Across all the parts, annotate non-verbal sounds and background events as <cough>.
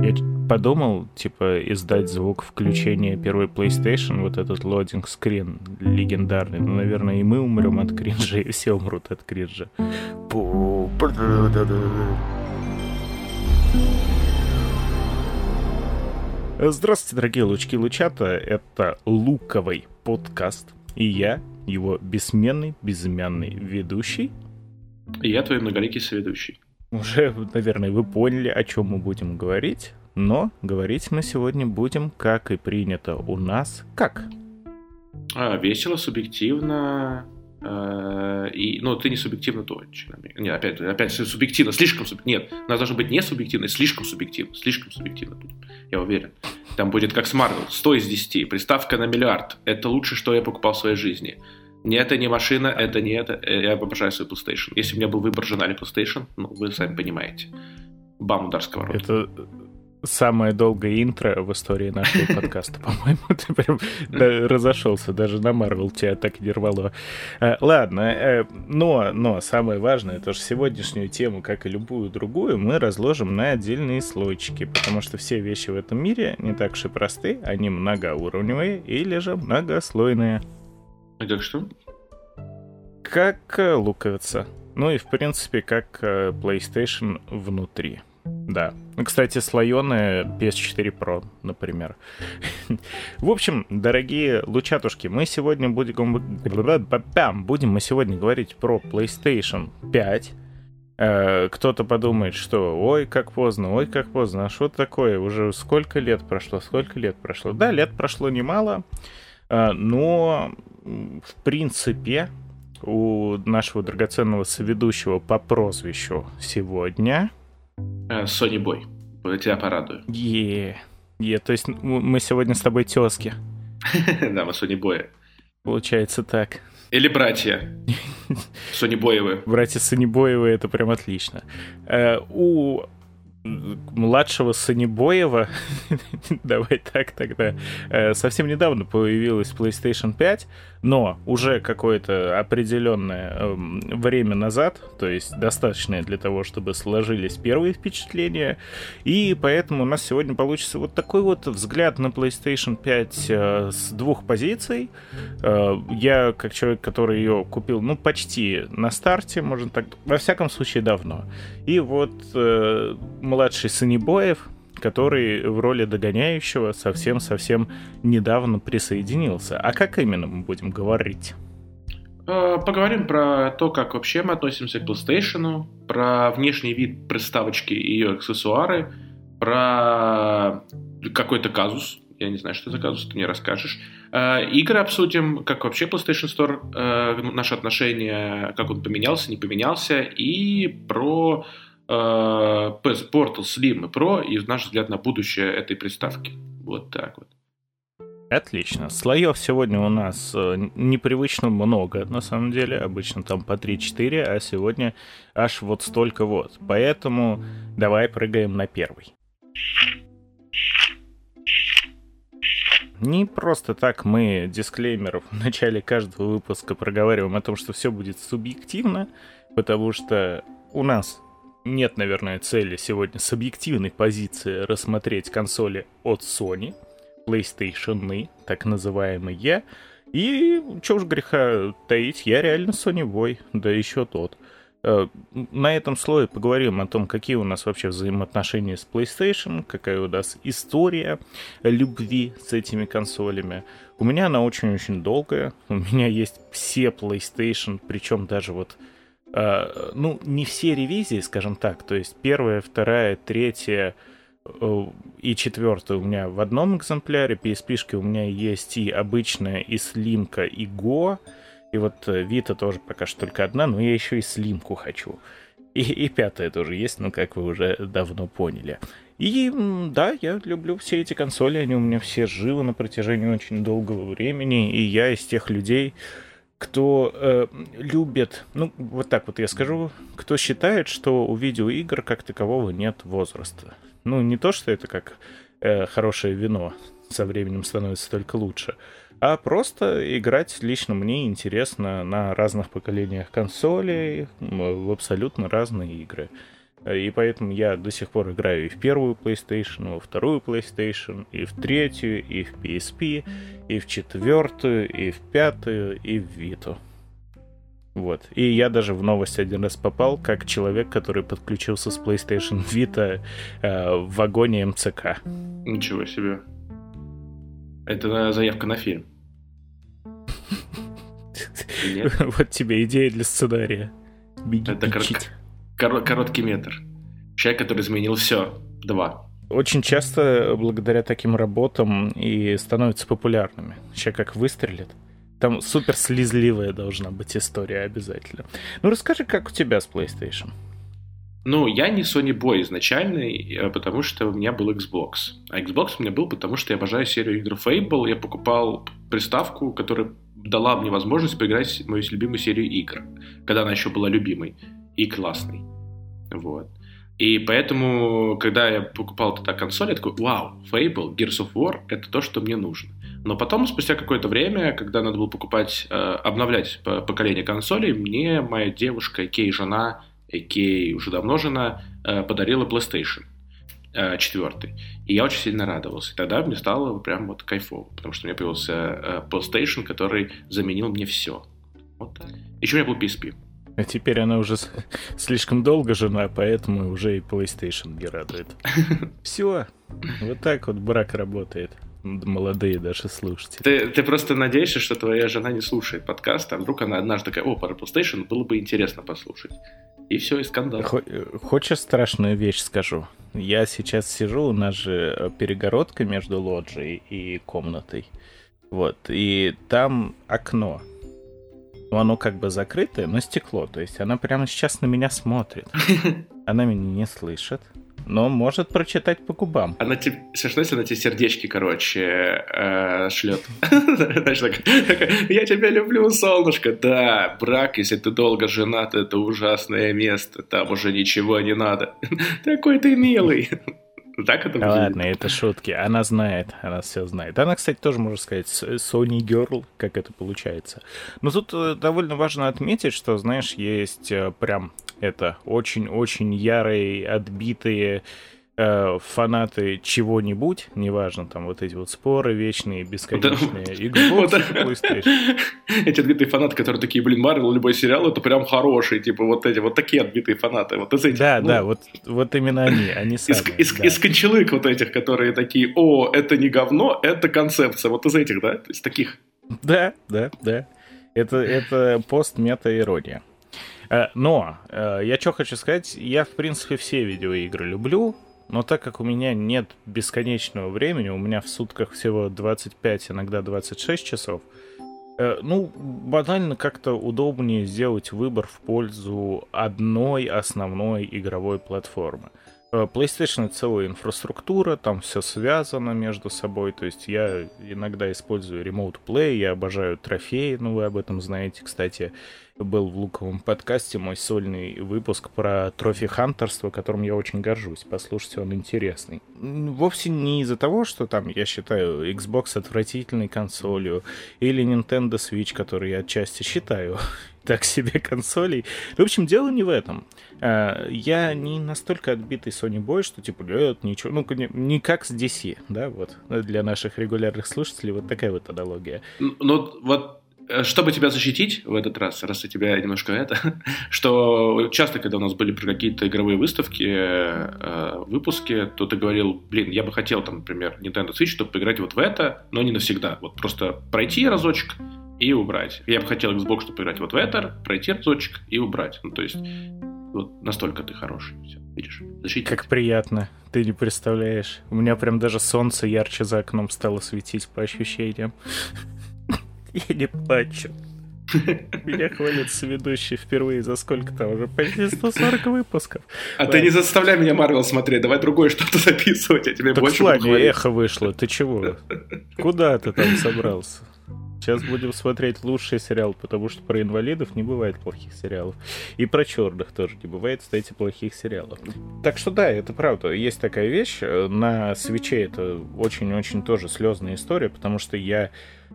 Я подумал, типа, издать звук включения первой PlayStation, вот этот лодинг скрин легендарный. Ну, наверное, и мы умрем от кринжа, и все умрут от кринжа. Здравствуйте, дорогие лучки лучата. Это Луковый подкаст. И я, его бессменный, безымянный ведущий. И я твой многоликий соведущий. Уже, наверное, вы поняли, о чем мы будем говорить. Но говорить мы сегодня будем, как и принято у нас, как? А, весело, субъективно, э, и, ну, ты не субъективно точно. Нет, опять, опять субъективно, слишком субъективно. Нет, у нас должно быть не субъективно, слишком субъективно, слишком субъективно будет, я уверен. Там будет как с Marvel, 100 из 10, приставка на миллиард. Это лучше, что я покупал в своей жизни. Не это не машина, это не это. Э, я обожаю свой PlayStation. Если у меня был выбор жена или PlayStation, ну, вы сами понимаете. Бам, удар сковородой. Это самое долгое интро в истории нашего подкаста, <laughs> по-моему. Ты прям разошелся, даже на Марвел тебя так не рвало. Э, ладно, э, но, но самое важное, то что сегодняшнюю тему, как и любую другую, мы разложим на отдельные слойчики, потому что все вещи в этом мире не так уж и просты, они многоуровневые или же многослойные. А как что? Как э, луковица. Ну и, в принципе, как э, PlayStation внутри. Да. Ну, кстати, слоеная PS4 Pro, например. <laughs> В общем, дорогие лучатушки, мы сегодня будем... Будем мы сегодня говорить про PlayStation 5. Э, кто-то подумает, что ой, как поздно, ой, как поздно, а что такое? Уже сколько лет прошло, сколько лет прошло? Да, лет прошло немало, но в принципе, у нашего драгоценного соведущего по прозвищу сегодня... Сони Бой. Я тебя порадую. Е, е, то есть мы сегодня с тобой тески. <laughs> Да, мы Сони Боя. Получается так. Или братья. <laughs> Сони Боевы. Братья Сони Боевы, это прям отлично. Э, у младшего Санебоева, <laughs> давай так тогда, э, совсем недавно появилась PlayStation 5, но уже какое-то определенное эм, время назад, то есть достаточное для того, чтобы сложились первые впечатления, и поэтому у нас сегодня получится вот такой вот взгляд на PlayStation 5 э, с двух позиций. Э, я, как человек, который ее купил, ну, почти на старте, можно так, во всяком случае, давно. И вот младший Санебоев, который в роли догоняющего совсем-совсем недавно присоединился. А как именно мы будем говорить? Э, поговорим про то, как вообще мы относимся к PlayStation, про внешний вид приставочки и ее аксессуары, про какой-то казус, я не знаю, что за казус, ты мне расскажешь. Э, игры обсудим, как вообще PlayStation Store, э, наши отношения, как он поменялся, не поменялся, и про PS Portal Slim и Pro и наш взгляд на будущее этой приставки. Вот так вот. Отлично. Слоев сегодня у нас э, непривычно много, на самом деле. Обычно там по 3-4, а сегодня аж вот столько вот. Поэтому давай прыгаем на первый. Не просто так мы дисклеймеров в начале каждого выпуска проговариваем о том, что все будет субъективно, потому что у нас нет, наверное, цели сегодня с объективной позиции рассмотреть консоли от Sony, PlayStation, так называемые. И чё уж греха таить, я реально Sony Boy, да еще тот. Э, на этом слое поговорим о том, какие у нас вообще взаимоотношения с PlayStation, какая у нас история любви с этими консолями. У меня она очень-очень долгая. У меня есть все PlayStation, причем даже вот ну, не все ревизии, скажем так, то есть первая, вторая, третья uh, и четвертая у меня в одном экземпляре, PSP-шки у меня есть и обычная, и слимка, и Go, и вот Vita тоже пока что только одна, но я еще и слимку хочу. И, и пятая тоже есть, ну, как вы уже давно поняли. И да, я люблю все эти консоли, они у меня все живы на протяжении очень долгого времени, и я из тех людей, кто э, любит, ну вот так вот я скажу, кто считает, что у видеоигр как такового нет возраста. Ну не то, что это как э, хорошее вино со временем становится только лучше, а просто играть лично мне интересно на разных поколениях консолей в абсолютно разные игры. И поэтому я до сих пор играю и в первую PlayStation, и во вторую PlayStation, и в третью, и в PSP, и в четвертую, и в пятую, и в Vita. Вот. И я даже в новость один раз попал, как человек, который подключился с PlayStation Vita э, в вагоне МЦК. Ничего себе. Это заявка на фильм. <laughs> Вот тебе идея для сценария. Беги Это кор- короткий метр. Человек, который изменил все. Два. Очень часто благодаря таким работам и становятся популярными. Сейчас как выстрелит. Там супер слезливая должна быть история обязательно. Ну расскажи, как у тебя с PlayStation? Ну, я не Sony Boy изначальный, э, потому что у меня был Xbox. А Xbox у меня был, потому что я обожаю серию игр Fable. Я покупал приставку, которая дала мне возможность поиграть в мою любимую серию игр, когда она еще была любимой и классной. Вот. И поэтому, когда я покупал тогда консоль, я такой, вау, Fable, Gears of War — это то, что мне нужно. Но потом, спустя какое-то время, когда надо было покупать, э, обновлять поколение консолей, мне моя девушка, кей жена, кей уже давно жена, э, подарила PlayStation э, 4. И я очень сильно радовался. И тогда мне стало прям вот кайфово, потому что у меня появился э, PlayStation, который заменил мне все. Вот так. Еще у меня был PSP. А теперь она уже слишком долго жена, поэтому уже и PlayStation не радует. <laughs> Все. Вот так вот брак работает молодые даже слушатели. Ты, ты просто надеешься, что твоя жена не слушает подкаст, а вдруг она однажды такая, о, про PlayStation было бы интересно послушать. И все, и скандал. Хочешь страшную вещь скажу? Я сейчас сижу, у нас же перегородка между лоджией и комнатой. Вот, и там окно. Оно как бы закрытое, но стекло. То есть она прямо сейчас на меня смотрит. <laughs> Она меня не слышит но может прочитать по губам. Она тебе, смешно, если она тебе сердечки, короче, э, шлет. <laughs> Я тебя люблю, солнышко. Да, брак, если ты долго женат, это ужасное место. Там уже ничего не надо. <laughs> Такой ты милый. Так это Ладно, это шутки. Она знает, она все знает. Она, кстати, тоже, можно сказать, Sony Girl, как это получается. Но тут э, довольно важно отметить, что, знаешь, есть э, прям это очень-очень ярые, отбитые э, фанаты чего-нибудь, неважно, там вот эти вот споры вечные, бесконечные, Xbox, PlayStation. Эти отбитые фанаты, которые такие, блин, Марвел, любой сериал, это прям хороший, типа вот эти, вот такие отбитые фанаты, вот из этих. Да, ну, да, вот, вот именно они, они самые. Из, из, из кончелык вот этих, которые такие, о, это не говно, это концепция, вот из этих, да, из таких. Да, да, да. Это, это пост-мета-ирония. Э, но э, я что хочу сказать, я в принципе все видеоигры люблю, но так как у меня нет бесконечного времени, у меня в сутках всего 25, иногда 26 часов, э, ну, банально как-то удобнее сделать выбор в пользу одной основной игровой платформы. PlayStation это целая инфраструктура, там все связано между собой, то есть я иногда использую Remote Play, я обожаю трофеи, ну вы об этом знаете, кстати, был в Луковом подкасте мой сольный выпуск про трофи-хантерство, которым я очень горжусь. Послушайте, он интересный. Вовсе не из-за того, что там, я считаю, Xbox отвратительной консолью, или Nintendo Switch, который я отчасти считаю <laughs> так себе консолей. В общем, дело не в этом. А, я не настолько отбитый Sony Boy, что типа, нет, ничего, ну, не как с DC, да, вот, для наших регулярных слушателей вот такая вот аналогия. Ну, вот Э, чтобы тебя защитить в этот раз, раз у тебя немножко это, <laughs> что часто, когда у нас были про какие-то игровые выставки, э, выпуски, то ты говорил, блин, я бы хотел, там, например, Nintendo Switch, чтобы поиграть вот в это, но не навсегда. Вот просто пройти разочек и убрать. Я бы хотел Xbox, чтобы поиграть вот в это, пройти разочек и убрать. Ну, то есть, вот настолько ты хороший. Все, видишь? Защитить. Как приятно. Ты не представляешь. У меня прям даже солнце ярче за окном стало светить по ощущениям. <laughs> Я не плачу. Меня хвалит соведущий впервые за сколько там уже почти 140 выпусков. А ты не заставляй меня Марвел смотреть, давай другое что-то <laughs> записывать, я тебе так больше буду эхо вышло, ты чего? Куда ты там собрался? Сейчас будем смотреть лучший сериал, потому что про инвалидов не бывает плохих сериалов. И про черных тоже не бывает, кстати, плохих сериалов. Так что да, это правда. Есть такая вещь. На свече это очень-очень тоже слезная история, потому что я,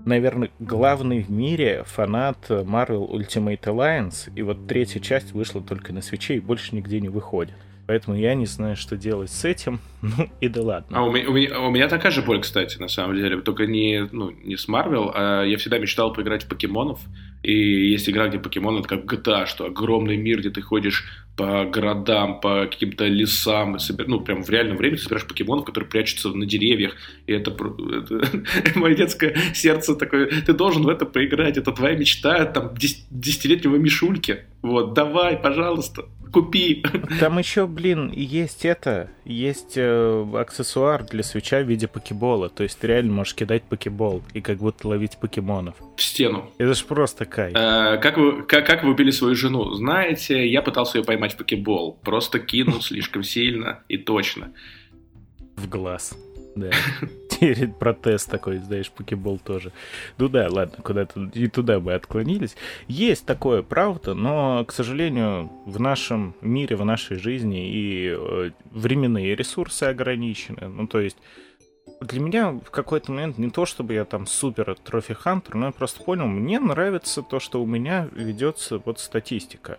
наверное, главный в мире фанат Marvel Ultimate Alliance, и вот третья часть вышла только на свече и больше нигде не выходит. Поэтому я не знаю, что делать с этим. <laughs> Ну и да ладно. А у меня, у меня, у меня такая же боль, кстати, на самом деле. Только не, ну, не с Марвел, а я всегда мечтал поиграть в покемонов. И есть игра, где покемон это как GTA, что огромный мир, где ты ходишь по городам, по каким-то лесам, собер... ну, прям в реальном времени собираешь покемонов, которые прячутся на деревьях, и это, это... <laughs> мое детское сердце такое, ты должен в это поиграть, это твоя мечта, там, десятилетнего Мишульки, вот, давай, пожалуйста, купи. Там еще, блин, есть это, есть э, аксессуар для свеча в виде покебола, то есть ты реально можешь кидать покебол и как будто ловить покемонов. В стену. Это ж просто кайф. Э, как, вы, как, как вы убили свою жену? Знаете, я пытался ее поймать в покебол, просто кинул слишком сильно и точно. В глаз. Да. <laughs> Протест такой, знаешь, покебол тоже. Ну да, ладно, куда-то и туда мы отклонились. Есть такое, правда, но, к сожалению, в нашем мире, в нашей жизни и э, временные ресурсы ограничены. Ну, то есть для меня в какой-то момент не то, чтобы я там супер трофи хантер, но я просто понял, мне нравится то, что у меня ведется вот статистика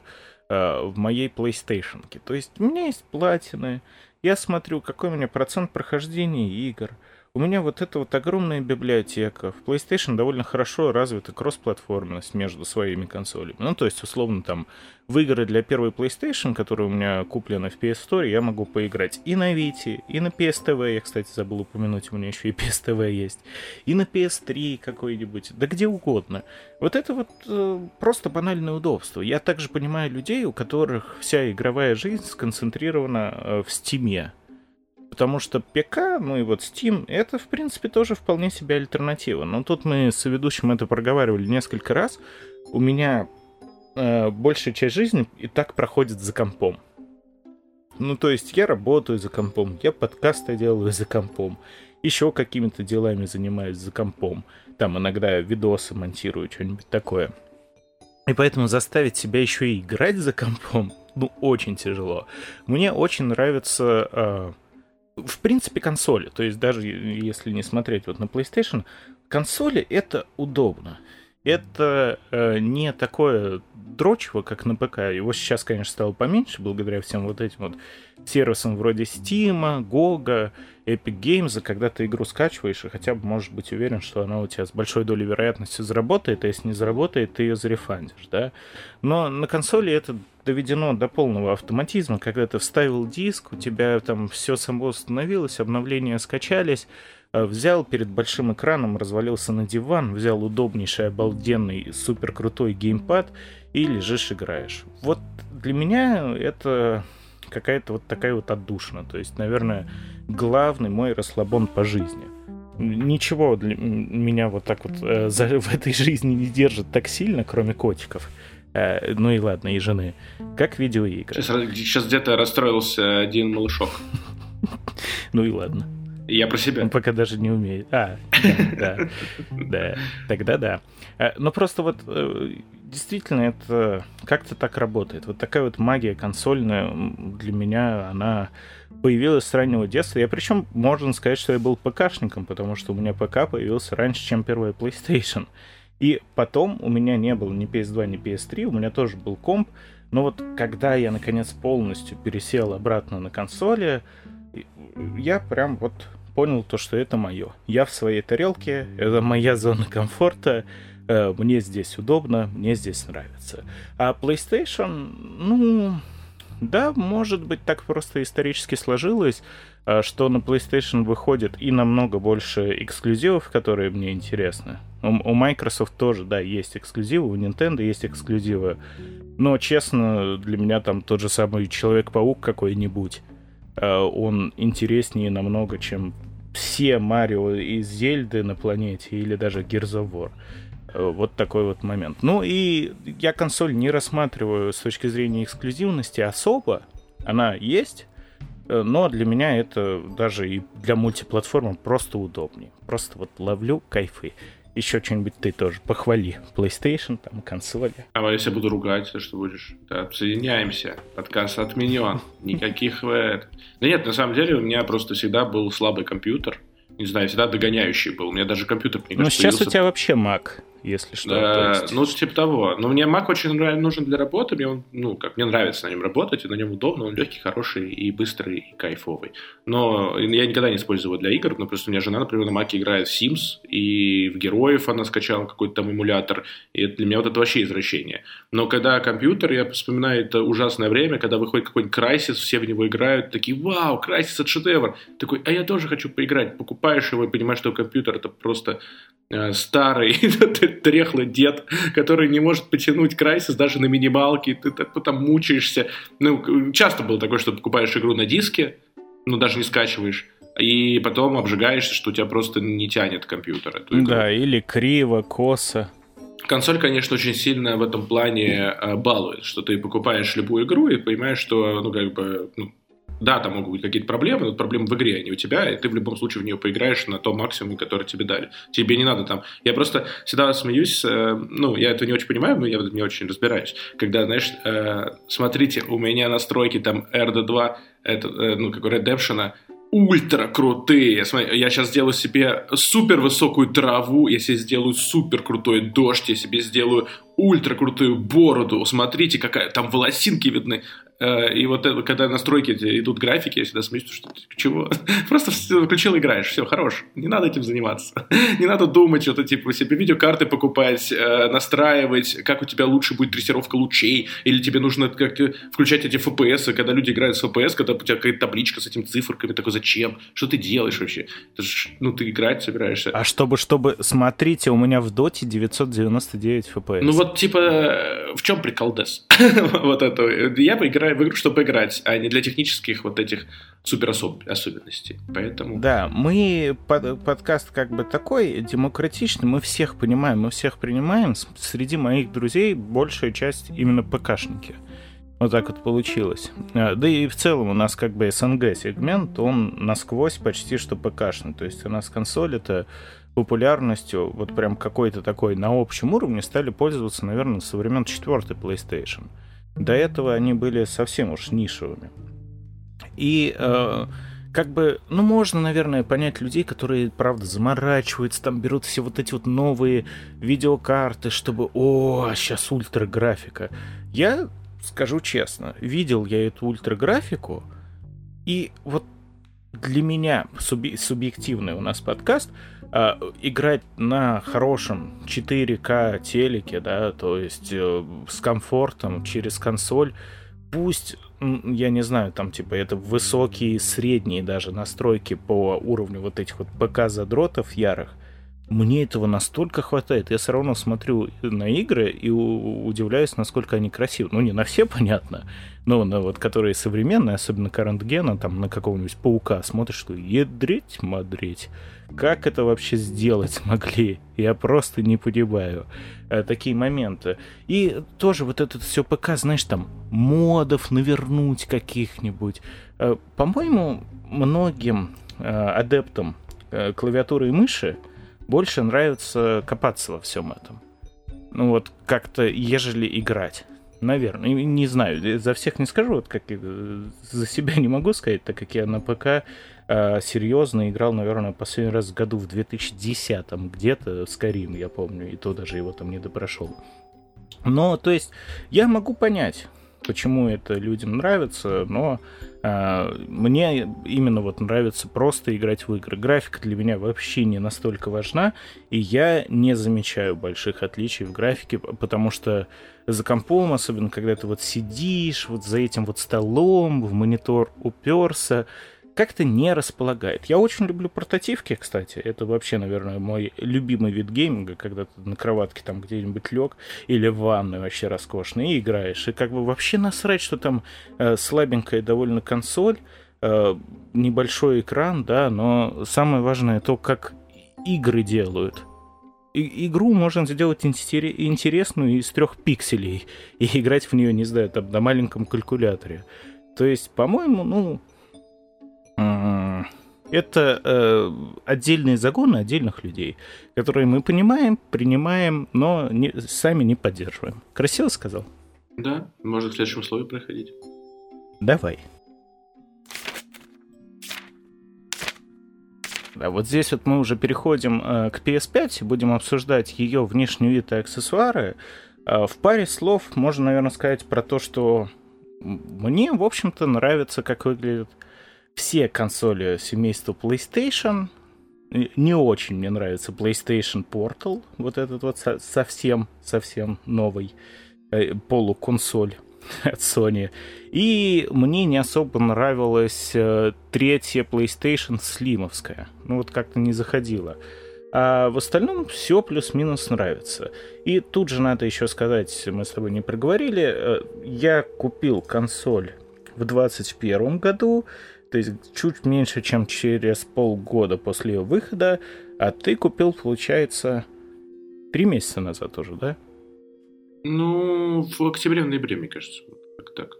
э, в моей PlayStation. То есть у меня есть платины, я смотрю, какой у меня процент прохождения игр. У меня вот эта вот огромная библиотека. В PlayStation довольно хорошо развита кроссплатформенность между своими консолями. Ну, то есть, условно, там, в игры для первой PlayStation, которые у меня куплены в PS Store, я могу поиграть и на Vita, и на PS TV. Я, кстати, забыл упомянуть, у меня еще и PS TV есть. И на PS3 какой-нибудь. Да где угодно. Вот это вот э, просто банальное удобство. Я также понимаю людей, у которых вся игровая жизнь сконцентрирована э, в Steam. Потому что ПК, ну и вот Steam, это, в принципе, тоже вполне себе альтернатива. Но тут мы с ведущим это проговаривали несколько раз. У меня э, большая часть жизни и так проходит за компом. Ну, то есть я работаю за компом, я подкасты делаю за компом, еще какими-то делами занимаюсь за компом. Там иногда видосы монтирую, что-нибудь такое. И поэтому заставить себя еще и играть за компом, ну, очень тяжело. Мне очень нравится... Э, в принципе, консоли. То есть даже если не смотреть вот на PlayStation, консоли это удобно. Это э, не такое дрочево, как на ПК. Его сейчас, конечно, стало поменьше, благодаря всем вот этим вот сервисам вроде Steam, GOG, Epic Games, когда ты игру скачиваешь, и хотя бы можешь быть уверен, что она у тебя с большой долей вероятности заработает, а если не заработает, ты ее зарефандишь, да. Но на консоли это доведено до полного автоматизма, когда ты вставил диск, у тебя там все само установилось, обновления скачались, взял перед большим экраном, развалился на диван, взял удобнейший, обалденный, супер крутой геймпад и лежишь, играешь. Вот для меня это какая-то вот такая вот отдушина. То есть, наверное, главный мой расслабон по жизни. Ничего для меня вот так вот э, за, <laughs> в этой жизни не держит так сильно, кроме котиков. Э, ну и ладно, и жены. Как видеоигры. Сейчас, сейчас где-то расстроился один малышок. Ну и ладно. Я про себя. Он пока даже не умеет. А, да, да, да. Тогда да. Э, но просто вот э, действительно это как-то так работает. Вот такая вот магия консольная для меня, она появилась с раннего детства. Я причем, можно сказать, что я был ПКшником, потому что у меня ПК появился раньше, чем первая PlayStation. И потом у меня не было ни PS2, ни PS3, у меня тоже был комп. Но вот когда я, наконец, полностью пересел обратно на консоли, я прям вот понял то, что это мое. Я в своей тарелке, это моя зона комфорта, э, мне здесь удобно, мне здесь нравится. А PlayStation, ну, да, может быть, так просто исторически сложилось, э, что на PlayStation выходит и намного больше эксклюзивов, которые мне интересны. У, Microsoft тоже, да, есть эксклюзивы, у Nintendo есть эксклюзивы. Но, честно, для меня там тот же самый Человек-паук какой-нибудь, э, он интереснее намного, чем все Марио и Зельды на планете или даже War. Э, вот такой вот момент. Ну и я консоль не рассматриваю с точки зрения эксклюзивности особо. Она есть, э, но для меня это даже и для мультиплатформы просто удобнее. Просто вот ловлю кайфы. Еще что-нибудь ты тоже похвали. PlayStation, там, консоли. А если я буду ругать, то что будешь? Да, соединяемся. Подкаст отменен. Никаких... Э, да нет, на самом деле у меня просто всегда был слабый компьютер. Не знаю, всегда догоняющий был. У меня даже компьютер, мне кажется, Ну, сейчас у тебя вообще Mac. Если что. Да, есть... Ну, типа того. Но мне Mac очень нужен для работы. Мне он, ну, как мне нравится на нем работать, и на нем удобно. Он легкий, хороший и быстрый, и кайфовый. Но я никогда не использую его для игр. Но просто у меня жена, например, на Mac играет в Sims, и в Героев она скачала какой-то там эмулятор. И для меня вот это вообще извращение. Но когда компьютер, я вспоминаю это ужасное время, когда выходит какой-нибудь Crysis, все в него играют, такие, вау, Crysis это шедевр. Такой, а я тоже хочу поиграть. Покупаешь его и понимаешь, что компьютер это просто э, старый <laughs> трехлый дед, который не может потянуть Crysis даже на минималке, ты, ты там мучаешься. Ну, часто было такое, что покупаешь игру на диске, ну, даже не скачиваешь, и потом обжигаешься, что у тебя просто не тянет компьютер. Да, или криво, косо. Консоль, конечно, очень сильно в этом плане э, балует, что ты покупаешь любую игру и понимаешь, что, ну, как бы, ну, да, там могут быть какие-то проблемы, но проблемы в игре, а не у тебя, и ты в любом случае в нее поиграешь на том максимуме, который тебе дали. Тебе не надо там... Я просто всегда смеюсь, э, ну, я это не очень понимаю, но я в этом не очень разбираюсь. Когда, знаешь, э, смотрите, у меня настройки там RD2, это, э, ну, как Redemption, ультра крутые. Смотри, я сейчас сделаю себе супер высокую траву, я себе сделаю супер крутой дождь, я себе сделаю ультра крутую бороду. Смотрите, какая там волосинки видны. Э, и вот это, когда настройки идут графики, я всегда смеюсь, что чего? <laughs> Просто включил, играешь, все, хорош. Не надо этим заниматься. <laughs> Не надо думать, что-то типа себе видеокарты покупать, э, настраивать, как у тебя лучше будет дрессировка лучей, или тебе нужно как включать эти FPS, когда люди играют с FPS, когда у тебя какая-то табличка с этими циферками, такой, зачем? Что ты делаешь вообще? Ж, ну, ты играть собираешься. А чтобы, чтобы, смотрите, у меня в доте 999 FPS. Ну вот, типа, в чем прикол Дес? <laughs> вот это. Я поиграю играю в игру, чтобы играть, а не для технических вот этих супер особенностей. Поэтому... Да, мы под, подкаст как бы такой демократичный, мы всех понимаем, мы всех принимаем. Среди моих друзей большая часть именно ПКшники. Вот так вот получилось. А, да и в целом у нас как бы СНГ сегмент, он насквозь почти что ПКшный. То есть у нас консоль это популярностью, вот прям какой-то такой на общем уровне стали пользоваться, наверное, со времен четвертой PlayStation. До этого они были совсем уж нишевыми. И э, как бы, ну, можно, наверное, понять людей, которые, правда, заморачиваются, там берут все вот эти вот новые видеокарты, чтобы, о, сейчас ультраграфика. Я скажу честно, видел я эту ультраграфику, и вот для меня суби- субъективный у нас подкаст — а, играть на хорошем 4К телеке, да, то есть э, с комфортом через консоль, пусть, я не знаю, там типа это высокие, средние даже настройки по уровню вот этих вот ПК-задротов ярых, мне этого настолько хватает. Я все равно смотрю на игры и удивляюсь, насколько они красивы. Ну, не на все, <laughs> понятно, но на вот которые современные, особенно Gen, там на какого-нибудь паука смотришь, что едреть, мадреть. Как это вообще сделать <laughs> смогли? Я просто не понимаю э, такие моменты. И тоже вот это все ПК, знаешь, там модов навернуть каких-нибудь. Э, по-моему, многим э, адептам клавиатуры и мыши больше нравится копаться во всем этом. Ну вот как-то, ежели играть. Наверное, не знаю, за всех не скажу, вот как за себя не могу сказать, так как я на ПК э, серьезно играл, наверное, последний раз в году в 2010 где-то с Карим, я помню, и то даже его там не допрошел. Но, то есть, я могу понять, почему это людям нравится, но э, мне именно вот нравится просто играть в игры. Графика для меня вообще не настолько важна, и я не замечаю больших отличий в графике, потому что за компом, особенно когда ты вот сидишь вот за этим вот столом, в монитор уперся, как-то не располагает. Я очень люблю портативки, кстати. Это вообще, наверное, мой любимый вид гейминга, когда ты на кроватке там где-нибудь лег или в ванной вообще роскошно и играешь. И как бы вообще насрать, что там э, слабенькая довольно консоль, э, небольшой экран, да, но самое важное то, как игры делают. И, игру можно сделать интересную из трех пикселей и играть в нее, не знаю, там на маленьком калькуляторе. То есть, по-моему, ну, это э, отдельные загоны отдельных людей, которые мы понимаем, принимаем, но не, сами не поддерживаем. Красиво сказал? Да, можно в следующем слове проходить. Давай. Да, вот здесь вот мы уже переходим э, к PS5 и будем обсуждать ее внешний вид и аксессуары. Э, в паре слов можно, наверное, сказать про то, что мне, в общем-то, нравится, как выглядят все консоли семейства PlayStation. Не очень мне нравится PlayStation Portal, вот этот вот совсем, совсем новый э, полуконсоль <laughs> от Sony. И мне не особо нравилась э, третья PlayStation слимовская. Ну вот как-то не заходила. А в остальном все плюс-минус нравится. И тут же надо еще сказать, мы с тобой не проговорили, э, я купил консоль в 2021 году, то есть чуть меньше, чем через полгода после ее выхода, а ты купил, получается, три месяца назад уже, да? Ну, в октябре-ноябре, мне кажется, как так.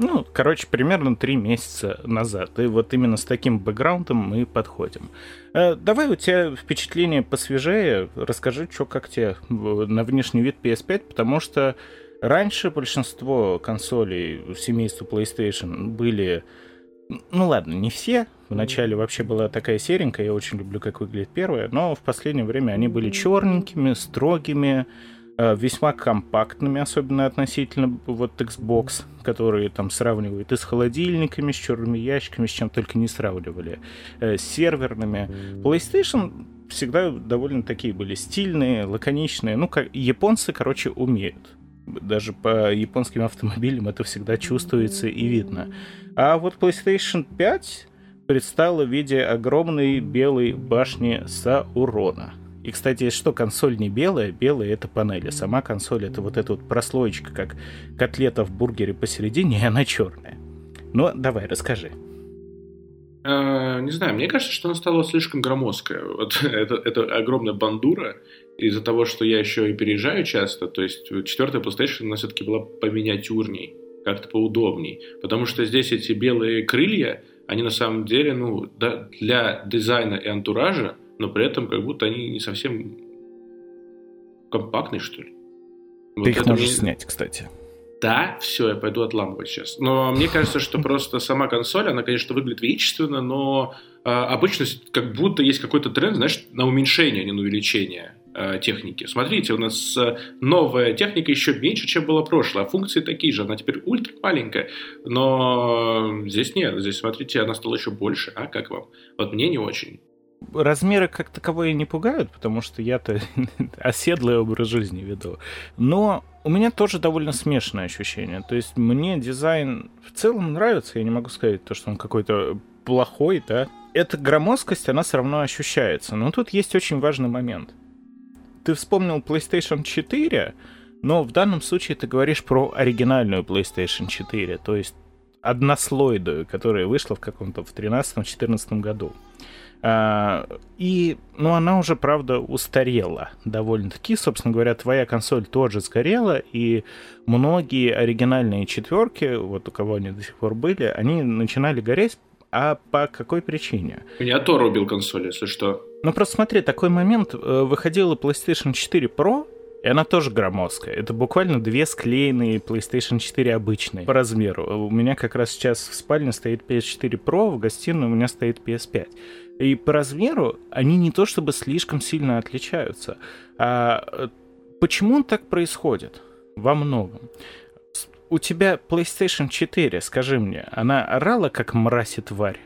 Ну, короче, примерно три месяца назад. И вот именно с таким бэкграундом мы подходим. Э, давай у тебя впечатление посвежее. Расскажи, что как тебе на внешний вид PS5, потому что раньше большинство консолей семейства PlayStation были... Ну ладно, не все. Вначале вообще была такая серенькая, я очень люблю, как выглядит первая, но в последнее время они были черненькими, строгими, Э, весьма компактными, особенно относительно вот Xbox, которые там сравнивают и с холодильниками, с черными ящиками, с чем только не сравнивали, э, с серверными. PlayStation всегда довольно такие были стильные, лаконичные. Ну, как японцы, короче, умеют. Даже по японским автомобилям это всегда чувствуется и видно. А вот PlayStation 5 предстала в виде огромной белой башни Саурона — и, кстати, что консоль не белая, белая это панель, а сама консоль это вот эта вот прослоечка, как котлета в бургере посередине, <laughs> и она черная. Но давай, расскажи. А, не знаю, мне кажется, что она стала слишком громоздкая. Вот <laughs> это, это огромная бандура из-за того, что я еще и переезжаю часто. То есть четвертая PlayStation она все-таки была поминиатюрней, как-то поудобней. Потому что здесь эти белые крылья, они на самом деле, ну, да, для дизайна и антуража но при этом как будто они не совсем компактные, что ли. Ты вот их можешь мне... снять, кстати. Да, все, я пойду отламывать сейчас. Но мне кажется, что просто сама консоль, она, конечно, выглядит величественно, но э, обычно как будто есть какой-то тренд, знаешь, на уменьшение, а не на увеличение э, техники. Смотрите, у нас э, новая техника еще меньше, чем была прошлая, а функции такие же, она теперь ультра маленькая, но здесь нет, здесь, смотрите, она стала еще больше, а как вам? Вот мне не очень размеры как таковые не пугают, потому что я-то <laughs> оседлый образ жизни веду. Но у меня тоже довольно смешанное ощущение. То есть мне дизайн в целом нравится, я не могу сказать то, что он какой-то плохой, да. Эта громоздкость, она все равно ощущается. Но тут есть очень важный момент. Ты вспомнил PlayStation 4, но в данном случае ты говоришь про оригинальную PlayStation 4, то есть однослойную, которая вышла в каком-то в 13-14 году. А, и, ну, она уже, правда, устарела довольно-таки. Собственно говоря, твоя консоль тоже сгорела, и многие оригинальные четверки, вот у кого они до сих пор были, они начинали гореть а по какой причине? Меня Тор убил консоль, если что. Ну просто смотри, такой момент, э, выходила PlayStation 4 Pro, и она тоже громоздкая. Это буквально две склеенные PlayStation 4 обычные по размеру. У меня как раз сейчас в спальне стоит PS4 Pro, в гостиной у меня стоит PS5. И по размеру они не то чтобы слишком сильно отличаются. А э, почему так происходит? Во многом. У тебя PlayStation 4, скажи мне, она орала как мразь и тварь?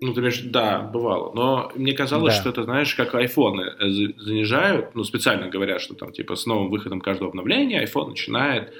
Ну, ты имеешь, да, бывало. Но мне казалось, да. что это, знаешь, как айфоны э, занижают, ну, специально говорят, что там, типа, с новым выходом каждого обновления iPhone начинает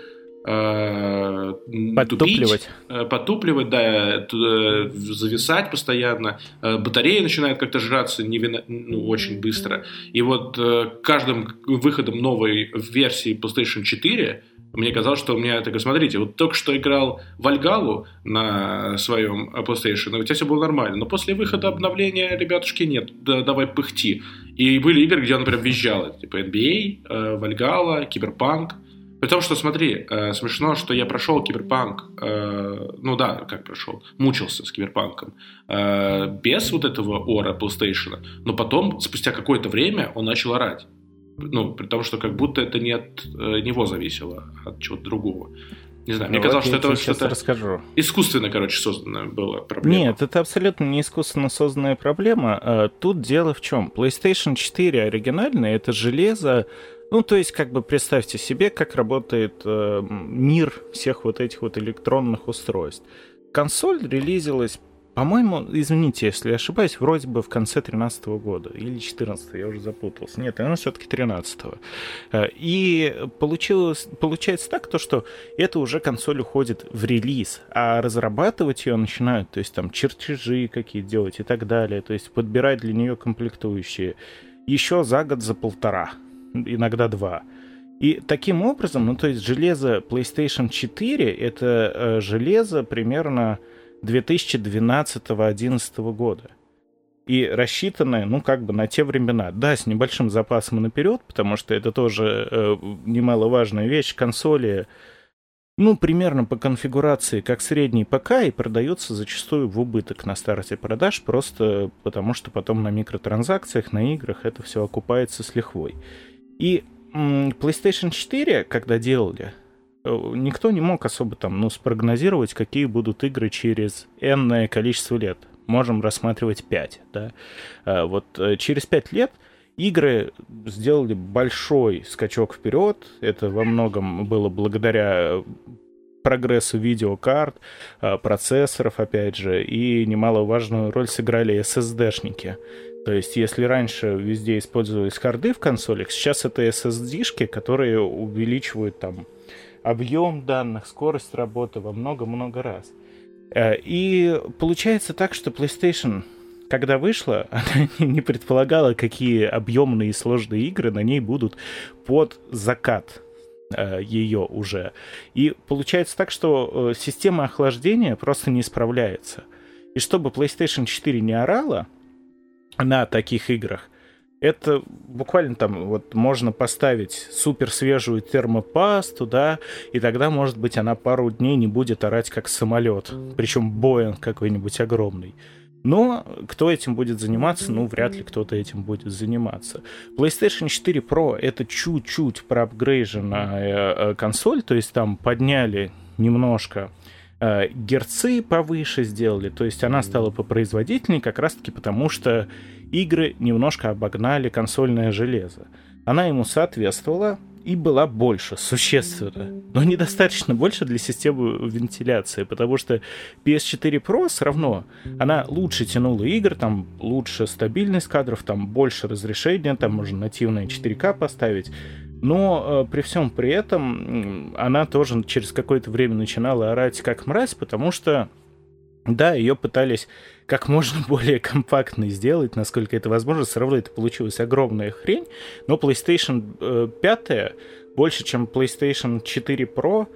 Подтупливать. Тупить, э, подтупливать, да, э, зависать постоянно. Батарея начинает как-то жраться невино, ну, очень быстро. И вот каждым выходом новой версии PlayStation 4 мне казалось, что у меня, так смотрите, вот только что играл в Альгалу на своем PlayStation, и у тебя все было нормально, но после выхода обновления, ребятушки, нет, да, давай пыхти. И были игры, где он прям визжал, типа NBA, э, Вальгала, Киберпанк, при том, что, смотри, э, смешно, что я прошел киберпанк, э, ну да, как прошел, мучился с киберпанком, э, без вот этого ора PlayStation, но потом, спустя какое-то время, он начал орать. Ну, при том, что как будто это не от э, него зависело, а от чего-то другого. Не знаю, мне ну, казалось, что это что-то расскажу. искусственно, короче, созданная была проблема. Нет, это абсолютно не искусственно созданная проблема. А, тут дело в чем? PlayStation 4 оригинальная — это железо, ну, то есть, как бы представьте себе, как работает э, мир всех вот этих вот электронных устройств. Консоль релизилась по-моему, извините, если я ошибаюсь, вроде бы в конце 13 года или 14 я уже запутался. Нет, наверное, все-таки 13 -го. Э, и получилось, получается так, то, что это уже консоль уходит в релиз, а разрабатывать ее начинают, то есть там чертежи какие делать и так далее, то есть подбирать для нее комплектующие еще за год, за полтора, иногда два. И таким образом, ну то есть железо PlayStation 4 это э, железо примерно 2012-2011 года. И рассчитанное, ну, как бы на те времена. Да, с небольшим запасом наперед, потому что это тоже э, немаловажная вещь. Консоли, ну, примерно по конфигурации, как средний ПК, и продается зачастую в убыток на старте продаж, просто потому что потом на микротранзакциях, на играх это все окупается с лихвой. И PlayStation 4, когда делали, Э, никто не мог особо там, ну, спрогнозировать, какие будут игры через энное количество лет. Можем рассматривать 5, да. А вот э, через 5 лет игры сделали большой скачок вперед. Это во многом было благодаря прогрессу видеокарт, э, процессоров, опять же, и немаловажную роль сыграли SSD-шники. То есть, если раньше везде использовались харды в консолях, сейчас это SSD-шки, которые увеличивают там объем данных, скорость работы во много-много раз. Э, и получается так, что PlayStation, когда вышла, <laughs> она не предполагала, какие объемные и сложные игры на ней будут под закат э, ее уже. И получается так, что э, система охлаждения просто не справляется. И чтобы PlayStation 4 не орала на таких играх, это буквально там вот можно поставить супер свежую термопасту, да, и тогда, может быть, она пару дней не будет орать как самолет, причем Боинг какой-нибудь огромный. Но кто этим будет заниматься? Ну, вряд ли кто-то этим будет заниматься. PlayStation 4 Pro это чуть-чуть проапгрейженная э, консоль, то есть там подняли немножко э, герцы повыше сделали, то есть она стала попроизводительней как раз-таки потому, что игры немножко обогнали консольное железо. Она ему соответствовала и была больше, существенно, но недостаточно больше для системы вентиляции, потому что PS4 Pro все равно, она лучше тянула игр, там лучше стабильность кадров, там больше разрешения, там можно нативное 4К поставить, но э, при всем при этом она тоже через какое-то время начинала орать как мразь, потому что, да, ее пытались как можно <laughs> более компактный сделать, насколько это возможно. Все равно это получилась огромная хрень. Но PlayStation 5 э, больше, чем PlayStation 4 Pro,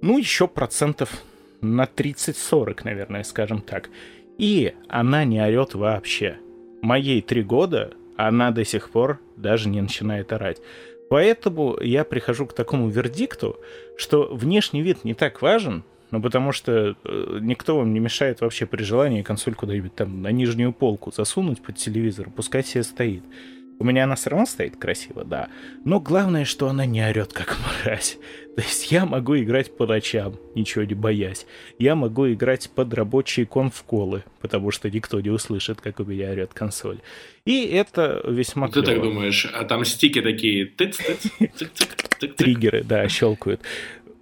ну, еще процентов на 30-40, наверное, скажем так. И она не орет вообще. Моей три года она до сих пор даже не начинает орать. Поэтому я прихожу к такому вердикту, что внешний вид не так важен, ну, потому что э, никто вам не мешает вообще при желании консоль куда-нибудь там на нижнюю полку засунуть под телевизор, пускай себе стоит. У меня она все равно стоит красиво, да. Но главное, что она не орет как мразь. То есть я могу играть по ночам, ничего не боясь. Я могу играть под рабочие конфколы, потому что никто не услышит, как у меня орет консоль. И это весьма Ты клево. так думаешь, а там стики такие... Триггеры, да, щелкают.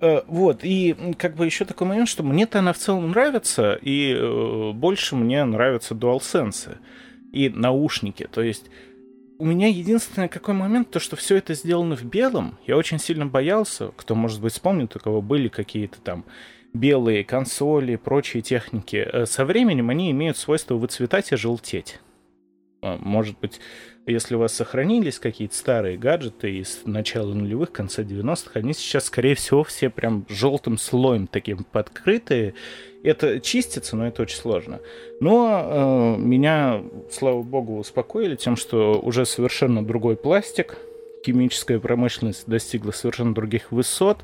Э, вот, и как бы еще такой момент, что мне-то она в целом нравится, и э, больше мне нравятся DualSense и наушники. То есть у меня единственный какой момент, то что все это сделано в белом, я очень сильно боялся, кто, может быть, вспомнит, у кого были какие-то там белые консоли, прочие техники. Э, со временем они имеют свойство выцветать и желтеть. Может быть, если у вас сохранились какие-то старые гаджеты из начала нулевых, конца 90-х, они сейчас, скорее всего, все прям желтым слоем таким подкрытые. Это чистится, но это очень сложно. Но э, меня, слава богу, успокоили тем, что уже совершенно другой пластик, химическая промышленность достигла совершенно других высот,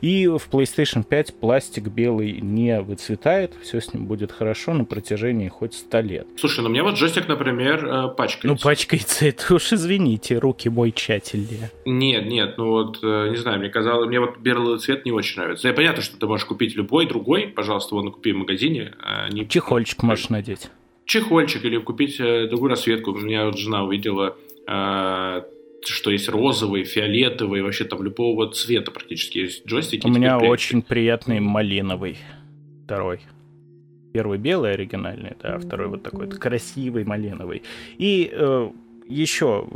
и в PlayStation 5 пластик белый не выцветает, все с ним будет хорошо на протяжении хоть 100 лет. Слушай, ну мне вот джойстик, например, э, пачкается. Ну, пачкается, это уж извините, руки мой тщательнее. Нет, нет, ну вот, э, не знаю, мне казалось, мне вот белый цвет не очень нравится. Я понятно, что ты можешь купить любой другой, пожалуйста, его купи в магазине. А не... Чехольчик можешь надеть. Чехольчик или купить э, другую расцветку. У меня вот жена увидела что есть розовый, фиолетовый, вообще там любого цвета практически есть джойстики. У меня очень приятный малиновый второй. Первый белый оригинальный, да, а второй вот такой красивый малиновый. И э, еще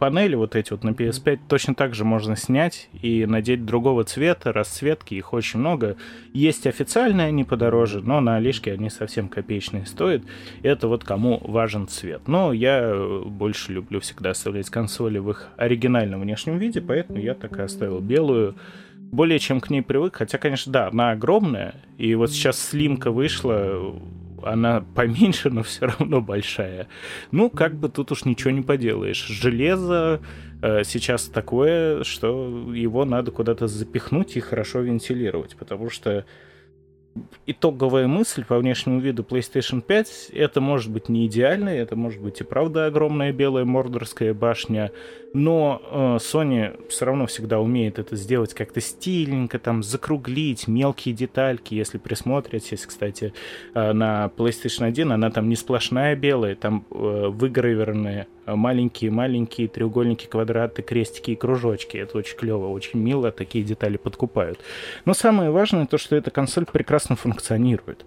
панели вот эти вот на PS5 точно так же можно снять и надеть другого цвета, расцветки, их очень много. Есть официальные, они подороже, но на Алишке они совсем копеечные стоят. Это вот кому важен цвет. Но я больше люблю всегда оставлять консоли в их оригинальном внешнем виде, поэтому я так и оставил белую. Более чем к ней привык, хотя, конечно, да, она огромная, и вот сейчас слимка вышла, она поменьше, но все равно большая. Ну, как бы тут уж ничего не поделаешь. Железо э, сейчас такое, что его надо куда-то запихнуть и хорошо вентилировать, потому что итоговая мысль по внешнему виду PlayStation 5 это может быть не идеально, это может быть и правда огромная белая мордорская башня, но э, Sony все равно всегда умеет это сделать как-то стильненько, там закруглить мелкие детальки, если присмотритесь, кстати, э, на PlayStation 1 она там не сплошная белая, там э, выгравированные маленькие-маленькие треугольники, квадраты, крестики и кружочки. Это очень клево, очень мило, такие детали подкупают. Но самое важное то, что эта консоль прекрасно функционирует.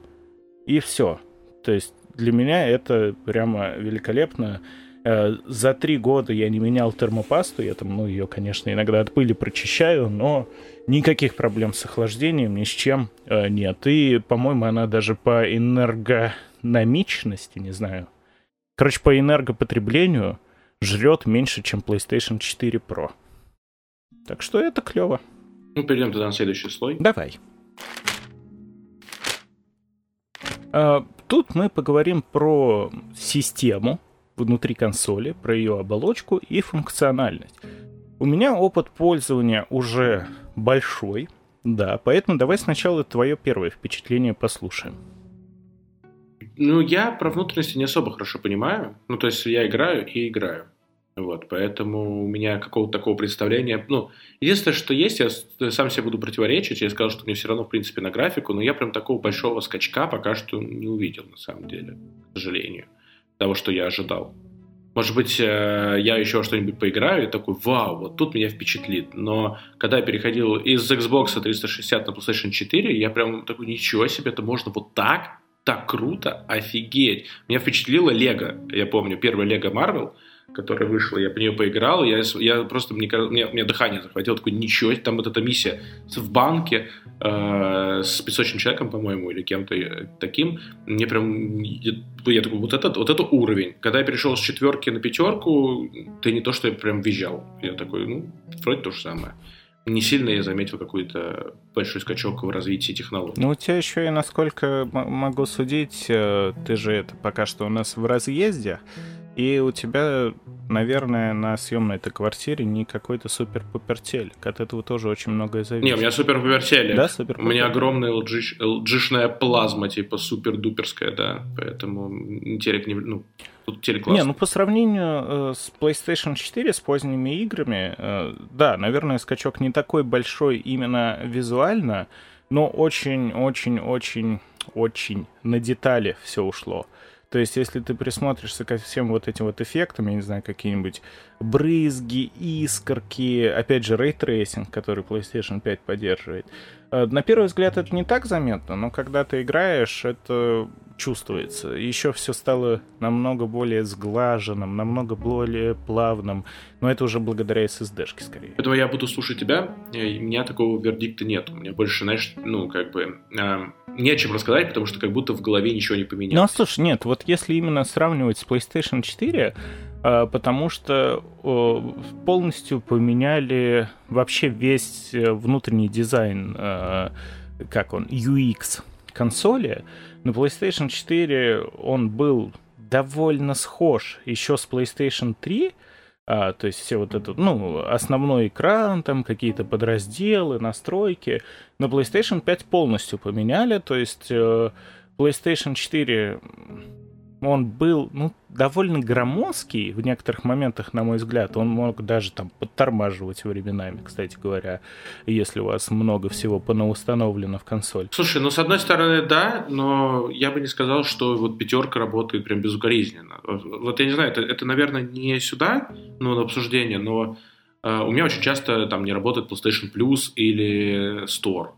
И все. То есть для меня это прямо великолепно. Э, за три года я не менял термопасту, я там, ну, ее, конечно, иногда от пыли прочищаю, но никаких проблем с охлаждением, ни с чем э, нет. И, по-моему, она даже по энергономичности, не знаю, короче, по энергопотреблению жрет меньше, чем PlayStation 4 Pro. Так что это клево. Ну, перейдем тогда на следующий слой. Давай. А, тут мы поговорим про систему, внутри консоли, про ее оболочку и функциональность. У меня опыт пользования уже большой, да, поэтому давай сначала твое первое впечатление послушаем. Ну, я про внутренности не особо хорошо понимаю. Ну, то есть я играю и играю. Вот, поэтому у меня какого-то такого представления... Ну, единственное, что есть, я сам себе буду противоречить, я сказал, что мне все равно, в принципе, на графику, но я прям такого большого скачка пока что не увидел, на самом деле, к сожалению того, что я ожидал. Может быть, э, я еще что-нибудь поиграю и такой, вау, вот тут меня впечатлит. Но когда я переходил из Xbox 360 на PlayStation 4, я прям такой, ничего себе, это можно вот так? Так круто, офигеть. Меня впечатлило Лего. Я помню, первый Лего Marvel – которая вышла, я по нее поиграл, я, я просто, мне, мне, мне дыхание захватило, такой, ничего, там вот эта миссия в банке э, с песочным человеком, по-моему, или кем-то э, таким, мне прям, я, я такой, вот это, вот это уровень. Когда я перешел с четверки на пятерку, ты не то, что я прям визжал. Я такой, ну, вроде то же самое. Не сильно я заметил какой-то большой скачок в развитии технологий. Ну, у тебя еще и, насколько могу судить, э, ты же это пока что у нас в разъезде, и у тебя, наверное, на съемной этой квартире не какой-то супер-пупер телек. От этого тоже очень многое зависит. Не, у меня супер-пупер телек. Да, супер У меня огромная LG, LG-шная плазма, типа супер-дуперская, да. Поэтому телек не... Ну, тут телек классный. Не, ну по сравнению э, с PlayStation 4, с поздними играми, э, да, наверное, скачок не такой большой именно визуально, но очень-очень-очень-очень на детали все ушло. То есть, если ты присмотришься ко всем вот этим вот эффектам, я не знаю, какие-нибудь брызги, искорки, опять же, ray tracing, который PlayStation 5 поддерживает, на первый взгляд это не так заметно, но когда ты играешь, это чувствуется. Еще все стало намного более сглаженным, намного более плавным, но это уже благодаря SSD-шке скорее. Поэтому я буду слушать тебя, у меня такого вердикта нет. У меня больше, знаешь, ну, как бы, э, не о чем рассказать, потому что как будто в голове ничего не поменялось. Ну, а слушай, нет, вот если именно сравнивать с PlayStation 4, э, потому что полностью поменяли вообще весь э, внутренний дизайн, э, как он, UX консоли, на PlayStation 4 он был довольно схож еще с PlayStation 3, А, то есть все вот это, ну, основной экран, там какие-то подразделы, настройки. На PlayStation 5 полностью поменяли, то есть э, PlayStation 4 он был, ну, довольно громоздкий в некоторых моментах, на мой взгляд. Он мог даже там подтормаживать временами, кстати говоря, если у вас много всего понаустановлено в консоль. Слушай, ну, с одной стороны, да, но я бы не сказал, что вот пятерка работает прям безукоризненно. Вот я не знаю, это, это наверное, не сюда, ну, на обсуждение, но э, у меня очень часто там не работает PlayStation Plus или Store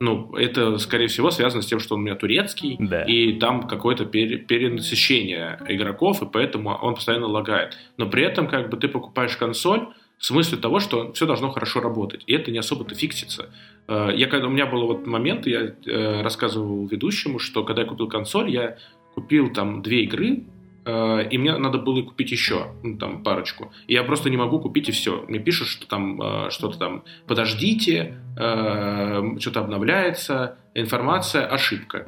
ну, это, скорее всего, связано с тем, что он у меня турецкий, да. и там какое-то пере, перенасыщение игроков, и поэтому он постоянно лагает. Но при этом, как бы, ты покупаешь консоль в смысле того, что все должно хорошо работать, и это не особо-то фиксится. Э, я, когда, у меня был вот момент, я э, рассказывал ведущему, что когда я купил консоль, я купил там две игры, и мне надо было купить еще, ну, там, парочку. И я просто не могу купить и все. Мне пишут, что там э, что-то там, подождите, э, что-то обновляется, информация, ошибка.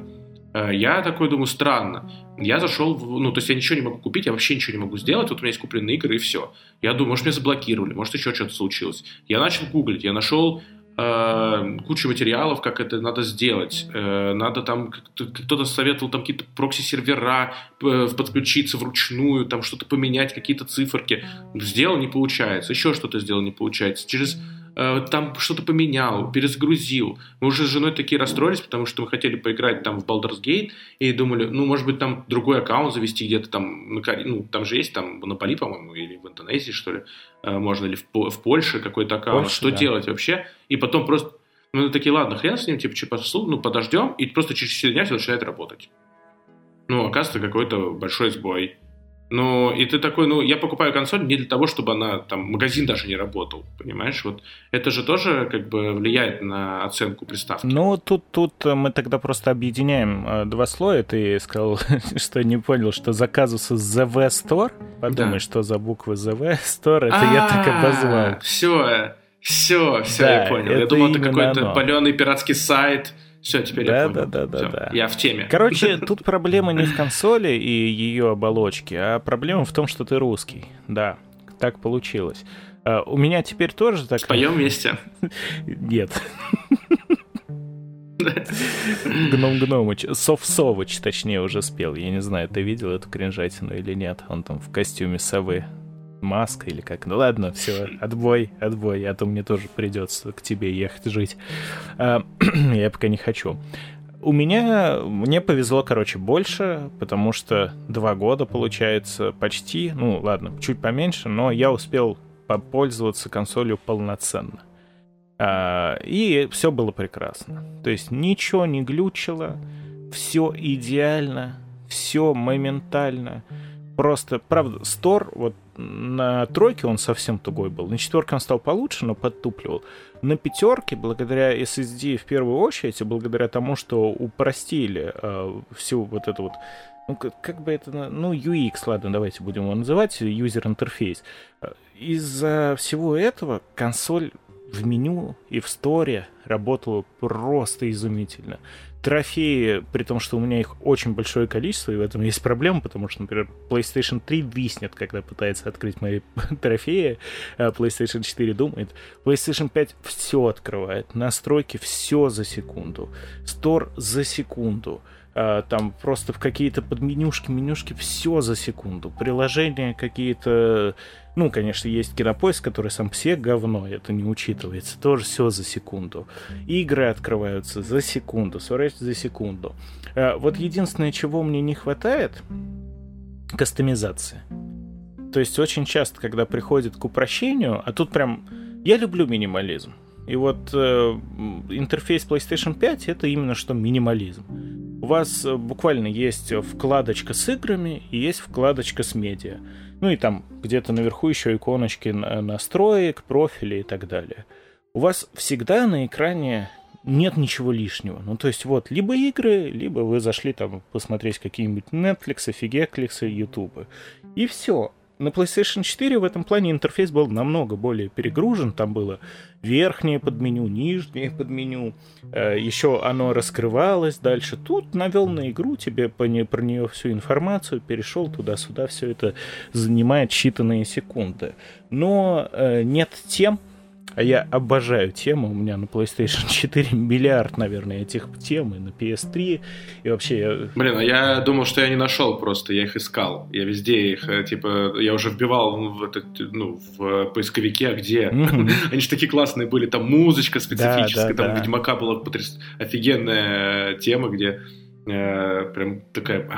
Я такой думаю, странно. Я зашел, в, ну, то есть я ничего не могу купить, я вообще ничего не могу сделать, вот у меня есть купленные игры и все. Я думаю, может, меня заблокировали, может, еще что-то случилось. Я начал гуглить, я нашел э, кучу материалов, как это надо сделать. Э, надо там, кто-то советовал там какие-то прокси-сервера э, подключиться вручную, там что-то поменять, какие-то циферки. Сделал, не получается. Еще что-то сделал, не получается. Через там что-то поменял, перезагрузил. Мы уже с женой такие расстроились, потому что мы хотели поиграть там в Baldur's Gate и думали, ну, может быть, там другой аккаунт завести где-то там, ну, там же есть там в Наполи, по-моему, или в Индонезии, что ли, э, можно, или в, в Польше какой-то аккаунт. Польша, что да. делать вообще? И потом просто, мы такие, ладно, хрен с ним, типа, ну, подождем, и просто через 4 дня все начинает работать. Ну, оказывается, какой-то большой сбой. Ну, и ты такой, ну, я покупаю консоль не для того, чтобы она, там, магазин даже не работал, понимаешь? Вот это же тоже, как бы, влияет на оценку приставки. Ну, тут, тут мы тогда просто объединяем э, два слоя. Ты сказал, <laughs> что не понял, что из ZV Store. Подумай, да. что за буквы ZV Store, это я так обозвал. Все, все, все, я понял. Я думал, это какой-то паленый пиратский сайт, все, теперь да, я понял. Да, да, Все, да, да. Я в теме. Короче, <laughs> тут проблема не в консоли и ее оболочке, а проблема в том, что ты русский. Да, так получилось. А, у меня теперь тоже так... Споем вместе? <laughs> Нет. <laughs> Гном Гномыч. Сов Совыч, точнее, уже спел. Я не знаю, ты видел эту кринжатину или нет. Он там в костюме совы маска или как. Ну ладно, все, отбой, отбой, а то мне тоже придется к тебе ехать жить. А, <clears throat> я пока не хочу. У меня, мне повезло, короче, больше, потому что два года, получается, почти, ну ладно, чуть поменьше, но я успел попользоваться консолью полноценно. А, и все было прекрасно. То есть ничего не глючило, все идеально, все моментально. Просто, правда, стор, вот на тройке он совсем тугой был, на четверке он стал получше, но подтупливал. На пятерке, благодаря SSD в первую очередь, и благодаря тому, что упростили э, всю вот эту вот ну, как, как бы это, ну, UX, ладно, давайте будем его называть, user интерфейс. Из-за всего этого консоль в меню и в сторе работала просто изумительно трофеи, при том, что у меня их очень большое количество, и в этом есть проблема, потому что, например, PlayStation 3 виснет, когда пытается открыть мои <laughs> трофеи, а PlayStation 4 думает. PlayStation 5 все открывает, настройки все за секунду, Store за секунду, там просто в какие-то подменюшки, менюшки, все за секунду. Приложения какие-то, ну, конечно, есть кинопоиск, который сам все говно, это не учитывается, тоже все за секунду. Игры открываются за секунду, сворачиваются за секунду. А, вот единственное, чего мне не хватает, кастомизация. То есть очень часто, когда приходит к упрощению, а тут прям... Я люблю минимализм. И вот э, интерфейс PlayStation 5 это именно что минимализм. У вас э, буквально есть вкладочка с играми и есть вкладочка с медиа. Ну и там где-то наверху еще иконочки настроек, профиля и так далее. У вас всегда на экране нет ничего лишнего. Ну, то есть, вот, либо игры, либо вы зашли там посмотреть какие-нибудь Netflix, Фигекликсы, YouTube. И все на PlayStation 4 в этом плане интерфейс был намного более перегружен. Там было верхнее подменю, нижнее подменю. Э, еще оно раскрывалось дальше. Тут навел на игру, тебе про нее всю информацию, перешел туда-сюда. Все это занимает считанные секунды. Но э, нет тем, а я обожаю тему. У меня на PlayStation <laughs> 4 миллиард, наверное, этих тем, и на PS3, и вообще... Я... Блин, а я думал, что я не нашел просто, я их искал. Я везде их, э, типа, я уже вбивал в, этот, ну, в поисковике, а где. <laughs> Они же такие классные были, там музычка специфическая, там Ведьмака была офигенная тема, где э, прям такая...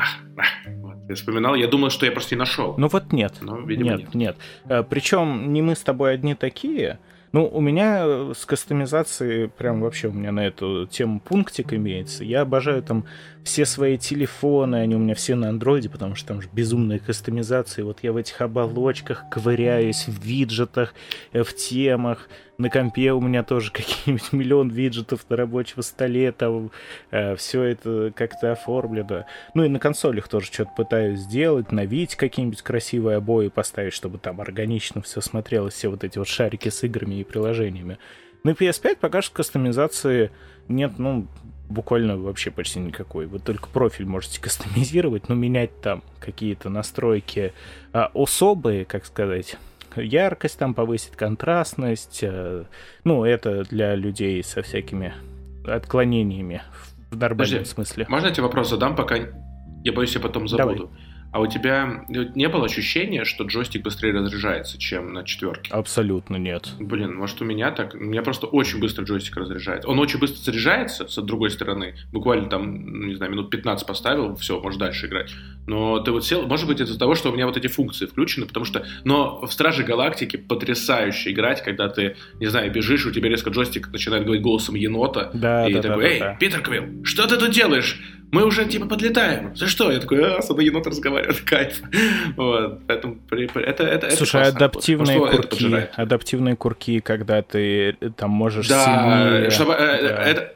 Я вспоминал, я думал, что я просто не нашел. Ну вот нет. Но, видимо, нет, нет. нет. Э, Причем не мы с тобой одни такие. Ну, у меня э, с кастомизацией прям вообще у меня на эту тему пунктик имеется. Я обожаю там все свои телефоны, они у меня все на андроиде, потому что там же безумные кастомизации. Вот я в этих оболочках ковыряюсь, в виджетах, э, в темах. На компе у меня тоже <laughs> какие-нибудь миллион виджетов на рабочем столе, там э, все это как-то оформлено. Ну и на консолях тоже что-то пытаюсь сделать, навить какие-нибудь красивые обои поставить, чтобы там органично все смотрелось, все вот эти вот шарики с играми и приложениями. На PS5 пока что кастомизации нет, ну, буквально вообще почти никакой. Вы только профиль можете кастомизировать, но менять там какие-то настройки а, особые, как сказать, яркость там повысить, контрастность. А, ну, это для людей со всякими отклонениями в нормальном Подожди, смысле. Можно я тебе вопрос задам, пока я боюсь, я потом забуду? Давай. А у тебя не было ощущения, что джойстик быстрее разряжается, чем на четверке? Абсолютно нет. Блин, может у меня так? У меня просто очень быстро джойстик разряжается. Он очень быстро заряжается, с другой стороны. Буквально там, ну, не знаю, минут 15 поставил, все, можешь дальше играть. Но ты вот сел, может быть, из-за того, что у меня вот эти функции включены, потому что... Но в Страже Галактики потрясающе играть, когда ты, не знаю, бежишь, у тебя резко джойстик начинает говорить голосом енота. Да, и да, такой, да, эй, да. Питер Квилл, что ты тут делаешь? Мы уже типа подлетаем. За что? Я такой, а, с одной енот разговаривает, <laughs> кайф. Вот, поэтому это, это, Слушай, это адаптивные курки, адаптивные курки, когда ты э, там можешь да, сильнее... Чтобы, э, да. это,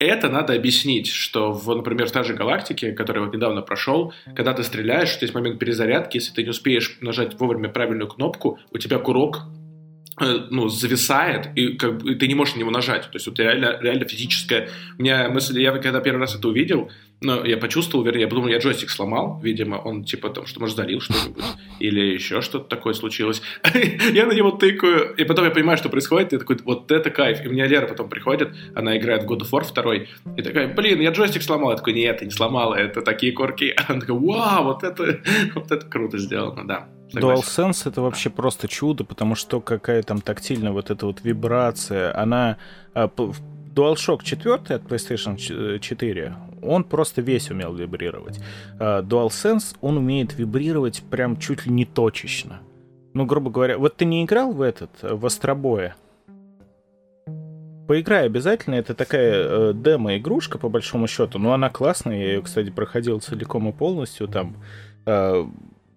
это надо объяснить, что в, например, в же галактике, который вот недавно прошел, когда ты стреляешь, есть момент перезарядки, если ты не успеешь нажать вовремя правильную кнопку, у тебя курок Э, ну, зависает, и как бы ты не можешь на него нажать. То есть вот реально, реально физическая... У меня мысль, я когда первый раз это увидел, ну, я почувствовал, вернее, я подумал, я джойстик сломал, видимо, он типа там, что, может, залил что-нибудь, или еще что-то такое случилось. <laughs> я на него тыкаю, и потом я понимаю, что происходит, и такой, вот это кайф. И меня Лера потом приходит, она играет в God of War 2, и такая, блин, я джойстик сломал. Я такой, нет, я не сломал, это такие корки. <laughs> Она такая, вау, вот это, <laughs> вот это круто сделано, да. DualSense это вообще просто чудо, потому что какая там тактильная вот эта вот вибрация, она... А, DualShock 4 от PlayStation 4, он просто весь умел вибрировать. А, DualSense, он умеет вибрировать прям чуть ли не точечно. Ну, грубо говоря, вот ты не играл в этот, в Астробоя? Поиграй обязательно, это такая э, демо-игрушка, по большому счету, но она классная, я ее, кстати, проходил целиком и полностью, там э,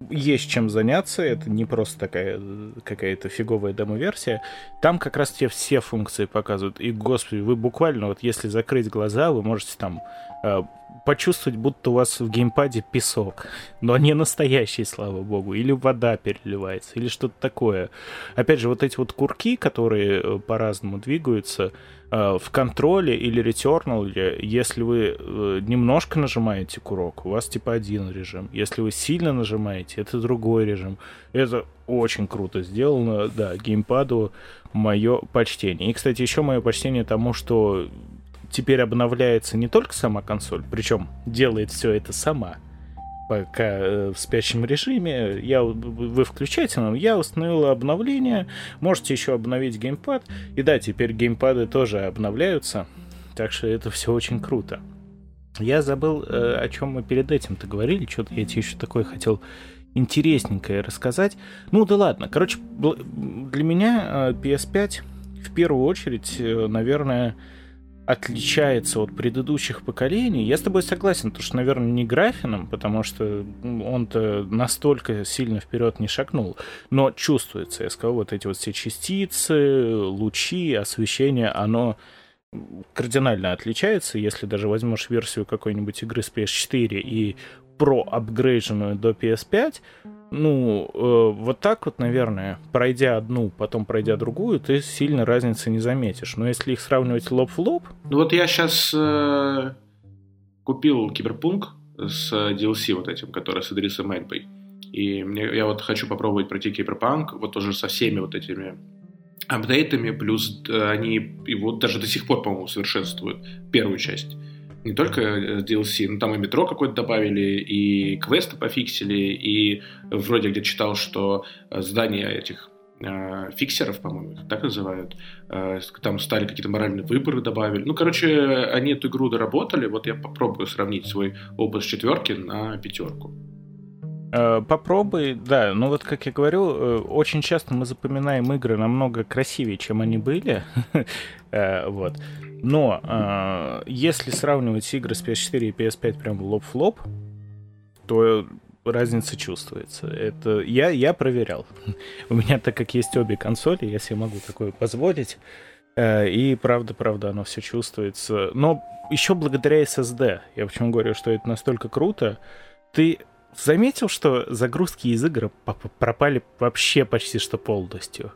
есть чем заняться, это не просто такая какая-то фиговая демо-версия. Там как раз тебе все функции показывают. И, господи, вы буквально, вот если закрыть глаза, вы можете там э, почувствовать, будто у вас в геймпаде песок, но не настоящий, слава богу, или вода переливается, или что-то такое. Опять же, вот эти вот курки, которые э, по-разному двигаются, э, в контроле или ретернале, если вы э, немножко нажимаете курок, у вас типа один режим. Если вы сильно нажимаете, это другой режим. Это очень круто сделано, да, геймпаду мое почтение. И, кстати, еще мое почтение тому, что теперь обновляется не только сама консоль, причем делает все это сама, пока э, в спящем режиме. Я, вы включаете, но я установил обновление. Можете еще обновить геймпад. И да, теперь геймпады тоже обновляются. Так что это все очень круто. Я забыл, э, о чем мы перед этим-то говорили. Что-то я тебе еще такое хотел интересненькое рассказать. Ну да ладно. Короче, для меня э, PS5 в первую очередь, наверное, отличается от предыдущих поколений. Я с тобой согласен, то что, наверное, не графином, потому что он-то настолько сильно вперед не шагнул, но чувствуется, я сказал, вот эти вот все частицы, лучи, освещение, оно кардинально отличается, если даже возьмешь версию какой-нибудь игры с PS4 и про апгрейдженную до PS5, ну, э, вот так вот, наверное, пройдя одну, потом пройдя другую, ты сильно разницы не заметишь. Но если их сравнивать лоб в лоб... Ну вот я сейчас э, купил Киберпунк с DLC вот этим, который с Идрисом Эльбой. И мне, я вот хочу попробовать пройти Киберпанк, вот уже со всеми вот этими апдейтами, плюс э, они его даже до сих пор, по-моему, совершенствуют первую часть не только э, DLC, но там и метро какое-то добавили, и квесты пофиксили, и вроде где читал, что э, здания этих э, фиксеров, по-моему, их так называют, там стали какие-то моральные выборы добавили. Ну, короче, они эту игру доработали, вот я попробую сравнить свой опыт с четверки на пятерку. Попробуй, да, ну вот как я говорю, очень часто мы запоминаем игры намного красивее, чем они были, <laughs> вот. Но э, если сравнивать игры с PS4 и PS5 прям лоб в лоб, то разница чувствуется. Это я, я проверял. <laughs> У меня, так как есть обе консоли, я себе могу такое позволить. Э, и правда, правда, оно все чувствуется. Но еще благодаря SSD, я почему говорю, что это настолько круто, ты заметил, что загрузки из игр пропали вообще почти что полностью?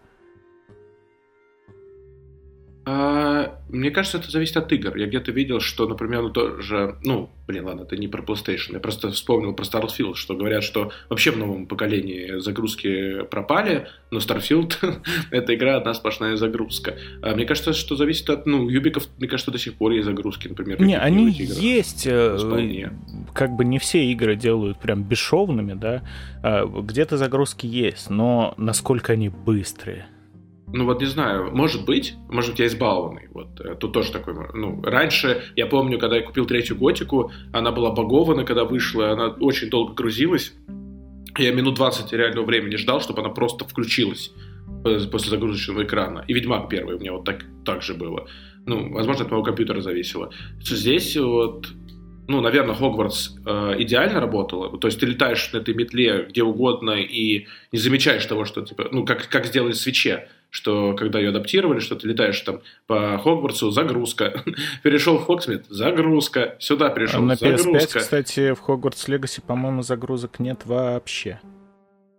А, мне кажется, это зависит от игр. Я где-то видел, что, например, ну тоже, ну, блин, ладно, это не про PlayStation. Я просто вспомнил про Starfield, что говорят, что вообще в новом поколении загрузки пропали, но Starfield — <laughs> это игра одна сплошная загрузка. А мне кажется, что зависит от, ну, юбиков, мне кажется, до сих пор есть загрузки, например. Не, они есть. Э, Вполне. Как бы не все игры делают прям бесшовными, да. А, где-то загрузки есть, но насколько они быстрые — ну вот не знаю, может быть, может быть я избалованный. Вот э, тут тоже такой, ну раньше я помню, когда я купил третью готику, она была багована, когда вышла, она очень долго грузилась. Я минут 20 реального времени ждал, чтобы она просто включилась после загрузочного экрана. И Ведьмак первый у меня вот так, так же было. Ну, возможно, от моего компьютера зависело. Здесь вот ну, наверное, Хогвартс э, идеально работала. То есть ты летаешь на этой метле где угодно и не замечаешь того, что типа, ну, как, как сделали свече что когда ее адаптировали, что ты летаешь там по Хогвартсу, загрузка. <laughs> Перешел в Хогсмит, загрузка. Сюда перешел, а на загрузка. PS5, кстати, в Хогвартс Легаси, по-моему, загрузок нет вообще.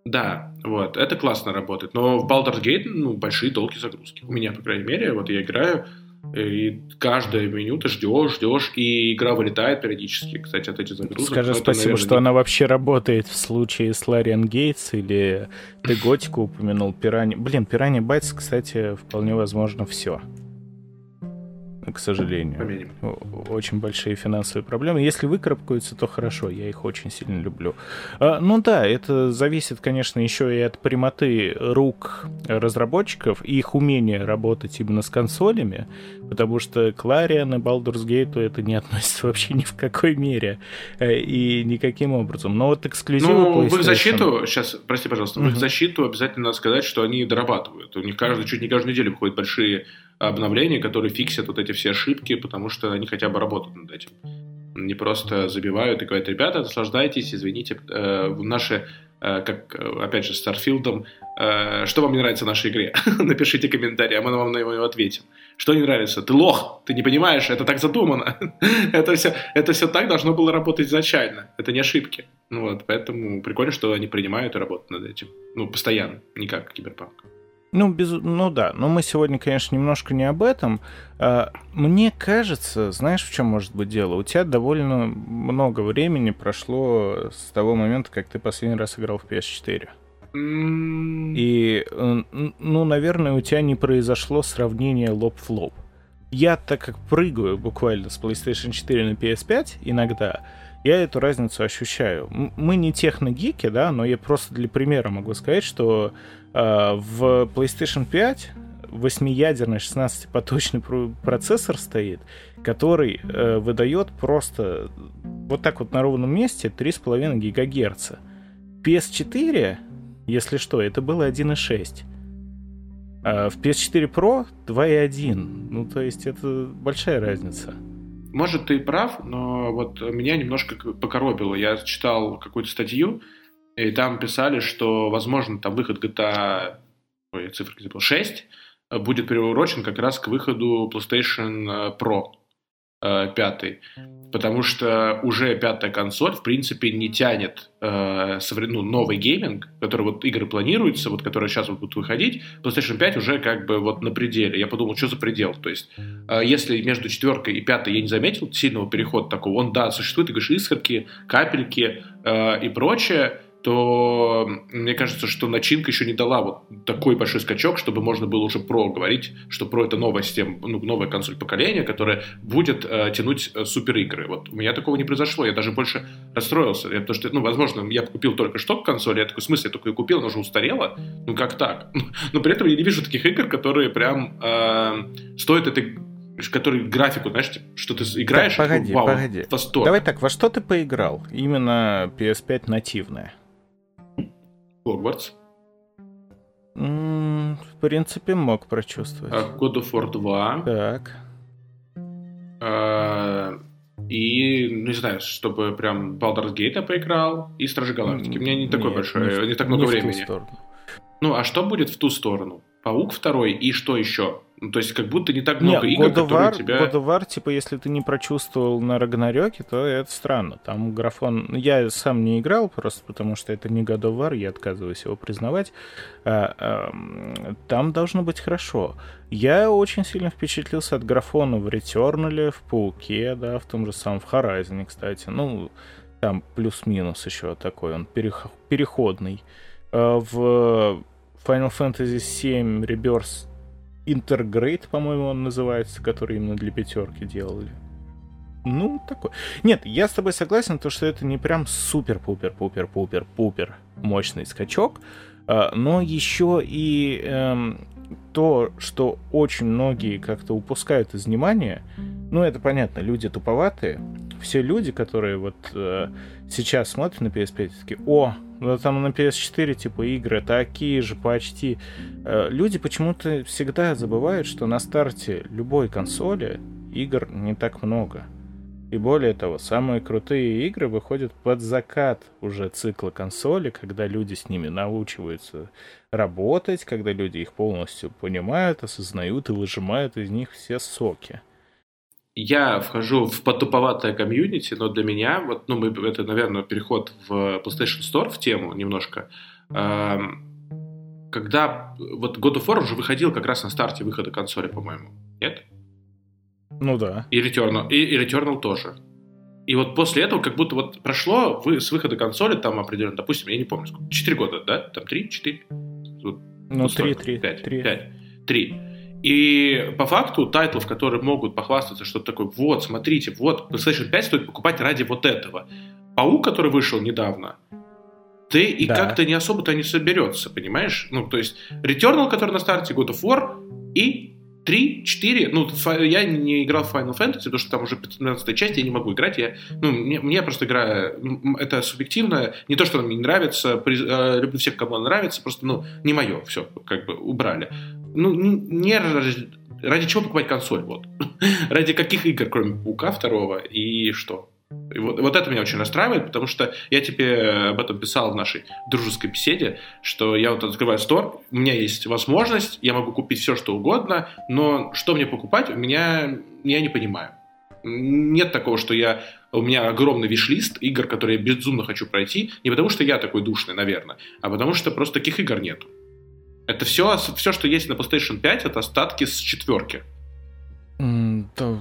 Да, вот, это классно работает. Но в Baldur's Gate, ну, большие долгие загрузки. У меня, по крайней мере, вот я играю, и каждое меню ты ждешь, ждешь, и игра вылетает периодически, кстати, от этих загрузок. Скажи спасибо, это, наверное, что не... она вообще работает в случае с Лариан Гейтс, или ты Готику упомянул, Пирани... Блин, Пирани Байтс, кстати, вполне возможно все к сожалению. Помянем. Очень большие финансовые проблемы. Если выкарабкаются, то хорошо, я их очень сильно люблю. А, ну да, это зависит, конечно, еще и от прямоты рук разработчиков и их умения работать именно с консолями, потому что Clarion и Baldur's Gate это не <laughs> относится вообще ни в какой мере э, и никаким образом. Но вот эксклюзивы Ну, в их защиту, сейчас, прости, пожалуйста, в их защиту обязательно надо сказать, что они дорабатывают. У них каждый, чуть не каждую неделю выходят большие обновления, которые фиксят вот эти все ошибки, потому что они хотя бы работают над этим. Не просто забивают и говорят, ребята, наслаждайтесь, извините, э, наши э, как, опять же, с Старфилдом, э, что вам не нравится в нашей игре? <laughs> Напишите комментарий, а мы вам на него ответим. Что не нравится? Ты лох, ты не понимаешь, это так задумано. <laughs> это, все, это все так должно было работать изначально. Это не ошибки. Ну вот, поэтому прикольно, что они принимают и работают над этим. Ну, постоянно, не как Киберпанк. Ну, без... ну да, но мы сегодня, конечно, немножко не об этом. А, мне кажется, знаешь, в чем может быть дело? У тебя довольно много времени прошло с того момента, как ты последний раз играл в PS4. И, э, ну, наверное, у тебя не произошло сравнение лоб в лоб. Я, так как прыгаю буквально с PlayStation 4 на PS5 иногда, я эту разницу ощущаю. Мы не техногики, да, но я просто для примера могу сказать, что в PlayStation 5 восьмиядерный 16-поточный процессор стоит, который э, выдает просто вот так вот на ровном месте 3,5 ГГц. PS4, если что, это было 1,6. А в PS4 Pro 2,1. Ну, то есть это большая разница. Может, ты прав, но вот меня немножко покоробило. Я читал какую-то статью, и там писали, что, возможно, там выход GTA ой, цифры забыл, 6 будет приурочен как раз к выходу PlayStation э, Pro. э, пятый, потому что уже пятая консоль, в принципе, не тянет э, ну, новый гейминг, который вот игры планируются, вот которые сейчас вот будут выходить, PlayStation 5 уже как бы вот на пределе. Я подумал, что за предел? То есть, э, если между четверкой и пятой я не заметил сильного перехода такого, он, да, существует, ты говоришь, искорки, капельки э, и прочее, то мне кажется, что начинка еще не дала вот такой большой скачок, чтобы можно было уже про говорить, что про это новая система, ну, новая консоль поколения, которая будет э, тянуть э, супер игры. Вот у меня такого не произошло, я даже больше расстроился. Я, потому что, ну, возможно, я купил только что консоль, я такой, в смысле, я только ее купил, она уже устарела? Ну, как так? <laughs> Но при этом я не вижу таких игр, которые прям э, стоят этой который графику, знаешь, типа, что ты играешь, так, погоди, вау, погоди. восторг. Давай так, во что ты поиграл? Именно PS5 нативная. Хогвартс. В принципе, мог прочувствовать. А, God of War 2. Так. А, и, ну, не знаю, чтобы прям Baldur's Gate поиграл и Стражи Галактики. У меня не такое большое, не, не так много не времени. Ну, а что будет в ту сторону? Паук второй и что еще? Ну, то есть, как будто не так много Нет, игр, God которые War, тебя... God of War, типа, если ты не прочувствовал на Рагнарёке, то это странно. Там графон... Я сам не играл, просто потому что это не God of War, я отказываюсь его признавать. А, там должно быть хорошо. Я очень сильно впечатлился от графона в Returnal, в Пауке, да, в том же самом, в Horizon, кстати. Ну, там плюс-минус еще такой, он переходный. А, в Final Fantasy VII Rebirth Интергрейд, по-моему, он называется, который именно для пятерки делали. Ну, такой. Нет, я с тобой согласен, то, что это не прям супер-пупер-пупер-пупер-пупер мощный скачок, а, но еще и эм, то, что очень многие как-то упускают из внимания, ну, это понятно, люди туповатые, все люди, которые вот э, сейчас смотрят на PS5, такие, о, ну, там на PS4, типа, игры такие же почти. Э, люди почему-то всегда забывают, что на старте любой консоли игр не так много. И более того, самые крутые игры выходят под закат уже цикла консоли, когда люди с ними научиваются работать, когда люди их полностью понимают, осознают и выжимают из них все соки. Я вхожу в потуповатое комьюнити, но для меня, вот, ну, мы, это, наверное, переход в PlayStation Store в тему немножко. Эм, когда вот God of War уже выходил как раз на старте выхода консоли, по-моему. Нет? Ну да. И Returnal, и, и Returnal тоже. И вот после этого как будто вот прошло вы, с выхода консоли там определенно, допустим, я не помню, сколько, 4 года, да? Там 3, 4? Вот, ну, 3, 3. 5, 3. 5, 3. И по факту тайтлов, которые могут похвастаться, что такое, вот, смотрите, вот, PlayStation 5 стоит покупать ради вот этого. Паук, который вышел недавно, ты и да. как-то не особо-то не соберется, понимаешь? Ну, то есть, Returnal, который на старте, God of War, и 3, 4, ну, я не играл в Final Fantasy, потому что там уже 15 часть, я не могу играть, я, ну, мне, мне просто игра, это субъективно, не то, что она мне не нравится, при, э, люблю всех, кому она нравится, просто, ну, не мое, все, как бы убрали. Ну, не ради, ради чего покупать консоль, вот. <laughs> ради каких игр, кроме Паука второго, и что? И вот, вот это меня очень расстраивает, потому что я тебе об этом писал в нашей дружеской беседе, что я вот открываю стор, у меня есть возможность, я могу купить все, что угодно, но что мне покупать, у меня я не понимаю. Нет такого, что я у меня огромный виш-лист игр, которые я безумно хочу пройти, не потому что я такой душный, наверное, а потому что просто таких игр нету. Это все, все, что есть на PlayStation 5, это остатки с четверки. Mm, да.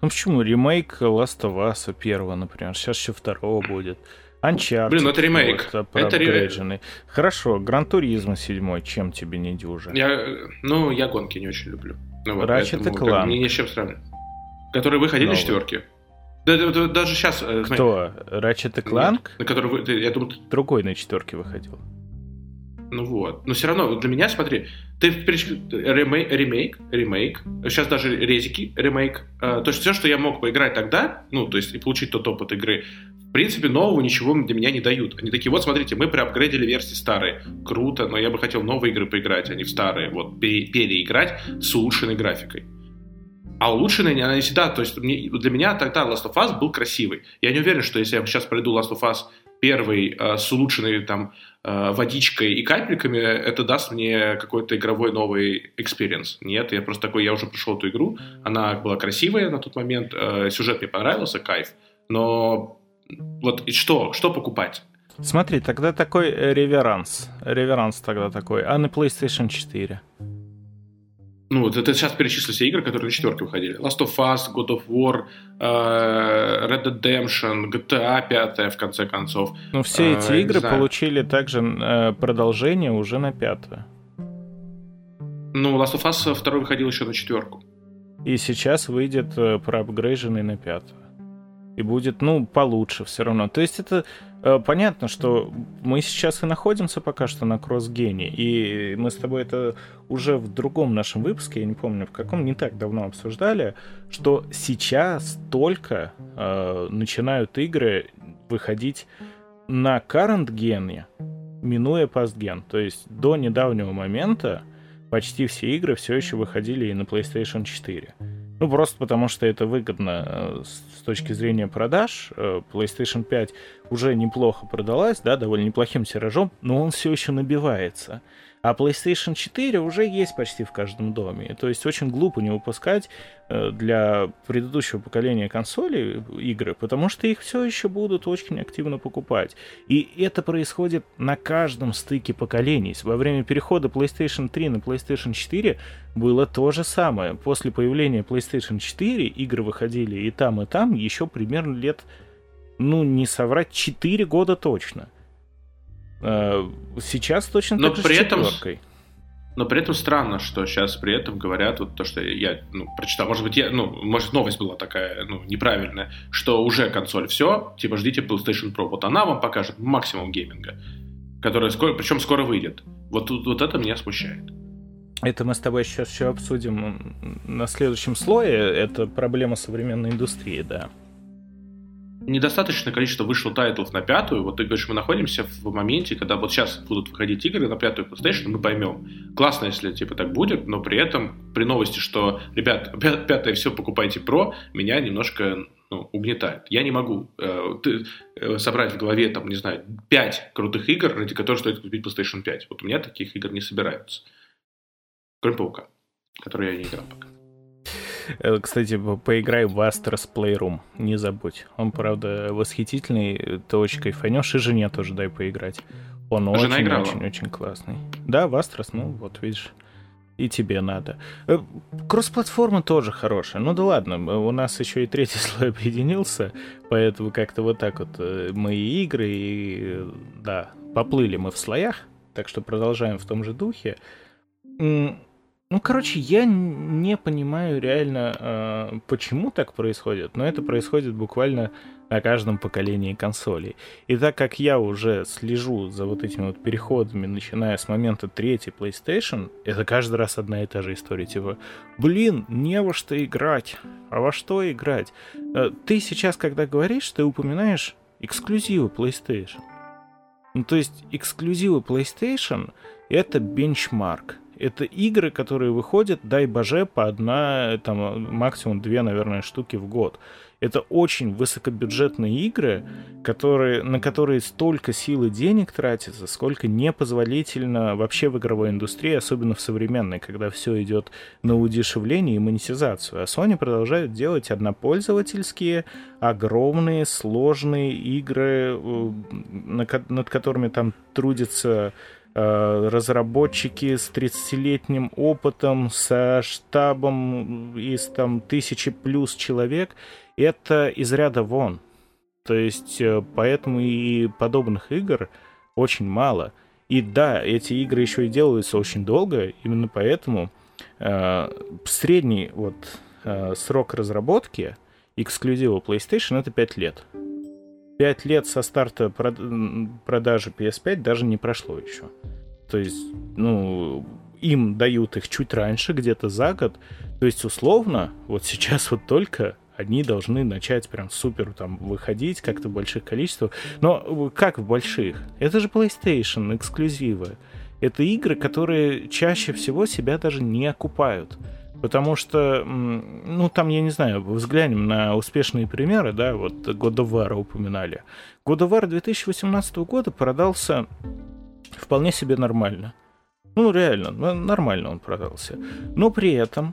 Ну почему? Ремейк Last of Us первого, например. Сейчас еще второго будет. Uncharted. Блин, ну это ремейк. Вот, это ремейк. Хорошо, Гран Туризма 7, чем тебе не дюжа? Я, ну, я гонки не очень люблю. Ну, вот, Ratchet и Clank. Мне ни с чем сравнивать. Которые выходили Новый. четверки. Да, да, да, даже сейчас... Э, Кто? Ratchet и Clank? Нет, на который, я думаю... Другой на четверке выходил. Ну вот. Но все равно, для меня, смотри, ты ремейк, ремейк, ремейк, сейчас даже резики, ремейк. Э, то есть все, что я мог поиграть тогда, ну, то есть и получить тот опыт игры, в принципе, нового ничего для меня не дают. Они такие, вот, смотрите, мы преапгрейдили версии старые. Круто, но я бы хотел новые игры поиграть, а не в старые. Вот, переиграть с улучшенной графикой. А улучшенная она не всегда, то есть для меня тогда Last of Us был красивый. Я не уверен, что если я сейчас пройду Last of Us первый э, с улучшенной там э, водичкой и капельками, это даст мне какой-то игровой новый experience. Нет, я просто такой, я уже прошел эту игру, она была красивая на тот момент, э, сюжет мне понравился, кайф, но вот и что, что покупать? Смотри, тогда такой реверанс. Реверанс тогда такой. А на PlayStation 4? Ну, вот это сейчас перечислю все игры, которые на четверке выходили. Last of Us, God of War, uh, Red Dead Redemption, GTA 5, в конце концов. Ну, все эти uh, игры получили также uh, продолжение уже на пятое. Ну, Last of Us второй выходил еще на четверку. И сейчас выйдет проапгрейженный на пятую и будет, ну, получше все равно. То есть это э, понятно, что мы сейчас и находимся пока что на кросс-гене, и мы с тобой это уже в другом нашем выпуске, я не помню в каком, не так давно обсуждали, что сейчас только э, начинают игры выходить на current гене, минуя постген. То есть до недавнего момента почти все игры все еще выходили и на PlayStation 4. Ну, просто потому что это выгодно э, с точки зрения продаж. Э, PlayStation 5 уже неплохо продалась, да, довольно неплохим тиражом, но он все еще набивается. А PlayStation 4 уже есть почти в каждом доме. То есть очень глупо не выпускать э, для предыдущего поколения консолей игры, потому что их все еще будут очень активно покупать. И это происходит на каждом стыке поколений. Во время перехода PlayStation 3 на PlayStation 4 было то же самое. После появления PlayStation 4 игры выходили и там, и там еще примерно лет, ну, не соврать, 4 года точно. Э, сейчас точно но так при же этом, Но при этом странно, что сейчас при этом говорят вот то, что я ну, прочитал, может быть, я, ну, может, новость была такая, ну, неправильная, что уже консоль все, типа ждите PlayStation Pro, вот она вам покажет максимум гейминга, который скоро, причем скоро выйдет. Вот, вот это меня смущает. Это мы с тобой сейчас еще обсудим на следующем слое. Это проблема современной индустрии, да недостаточное количество вышло тайтлов на пятую. Вот ты говоришь, мы находимся в моменте, когда вот сейчас будут выходить игры на пятую PlayStation, мы поймем. Классно, если типа так будет, но при этом при новости, что, ребят, <laughs> пятое все покупайте Pro, меня немножко ну, угнетает. Я не могу э, ты, э, собрать в голове, там, не знаю, пять крутых игр, ради которых стоит купить PlayStation 5. Вот у меня таких игр не собираются. Кроме Паука, который я не играл пока. Э, кстати, поиграй в Astro's Playroom, не забудь. Он, правда, восхитительный, ты очень кайфанешь, и жене тоже дай поиграть. Он очень-очень-очень классный. Да, в Astro's, ну вот, видишь. И тебе надо. Э, кросс-платформа тоже хорошая. Ну да ладно, у нас еще и третий <laughs> слой объединился, поэтому как-то вот так вот э, мы и игры, и да, поплыли мы в слоях, так что продолжаем в том же духе. Ну, короче, я не понимаю реально, э, почему так происходит, но это происходит буквально на каждом поколении консолей. И так как я уже слежу за вот этими вот переходами, начиная с момента третьей PlayStation, это каждый раз одна и та же история. Типа, блин, не во что играть. А во что играть? Э, ты сейчас, когда говоришь, ты упоминаешь эксклюзивы PlayStation. Ну, то есть эксклюзивы PlayStation — это бенчмарк это игры, которые выходят, дай боже, по одна, там, максимум две, наверное, штуки в год. Это очень высокобюджетные игры, которые, на которые столько сил и денег тратится, сколько непозволительно вообще в игровой индустрии, особенно в современной, когда все идет на удешевление и монетизацию. А Sony продолжает делать однопользовательские, огромные, сложные игры, э, над которыми там трудится разработчики с 30-летним опытом, со штабом из там тысячи плюс человек, это из ряда вон. То есть э, поэтому и подобных игр очень мало. И да, эти игры еще и делаются очень долго, именно поэтому э, средний вот э, срок разработки эксклюзива PlayStation это 5 лет. 5 лет со старта продажи PS5 даже не прошло еще. То есть, ну, им дают их чуть раньше, где-то за год. То есть, условно, вот сейчас вот только они должны начать прям супер там выходить как-то в больших количествах. Но как в больших? Это же PlayStation, эксклюзивы. Это игры, которые чаще всего себя даже не окупают. Потому что, ну, там, я не знаю, взглянем на успешные примеры, да, вот God of War упоминали. God of War 2018 года продался вполне себе нормально. Ну, реально, нормально он продался. Но при этом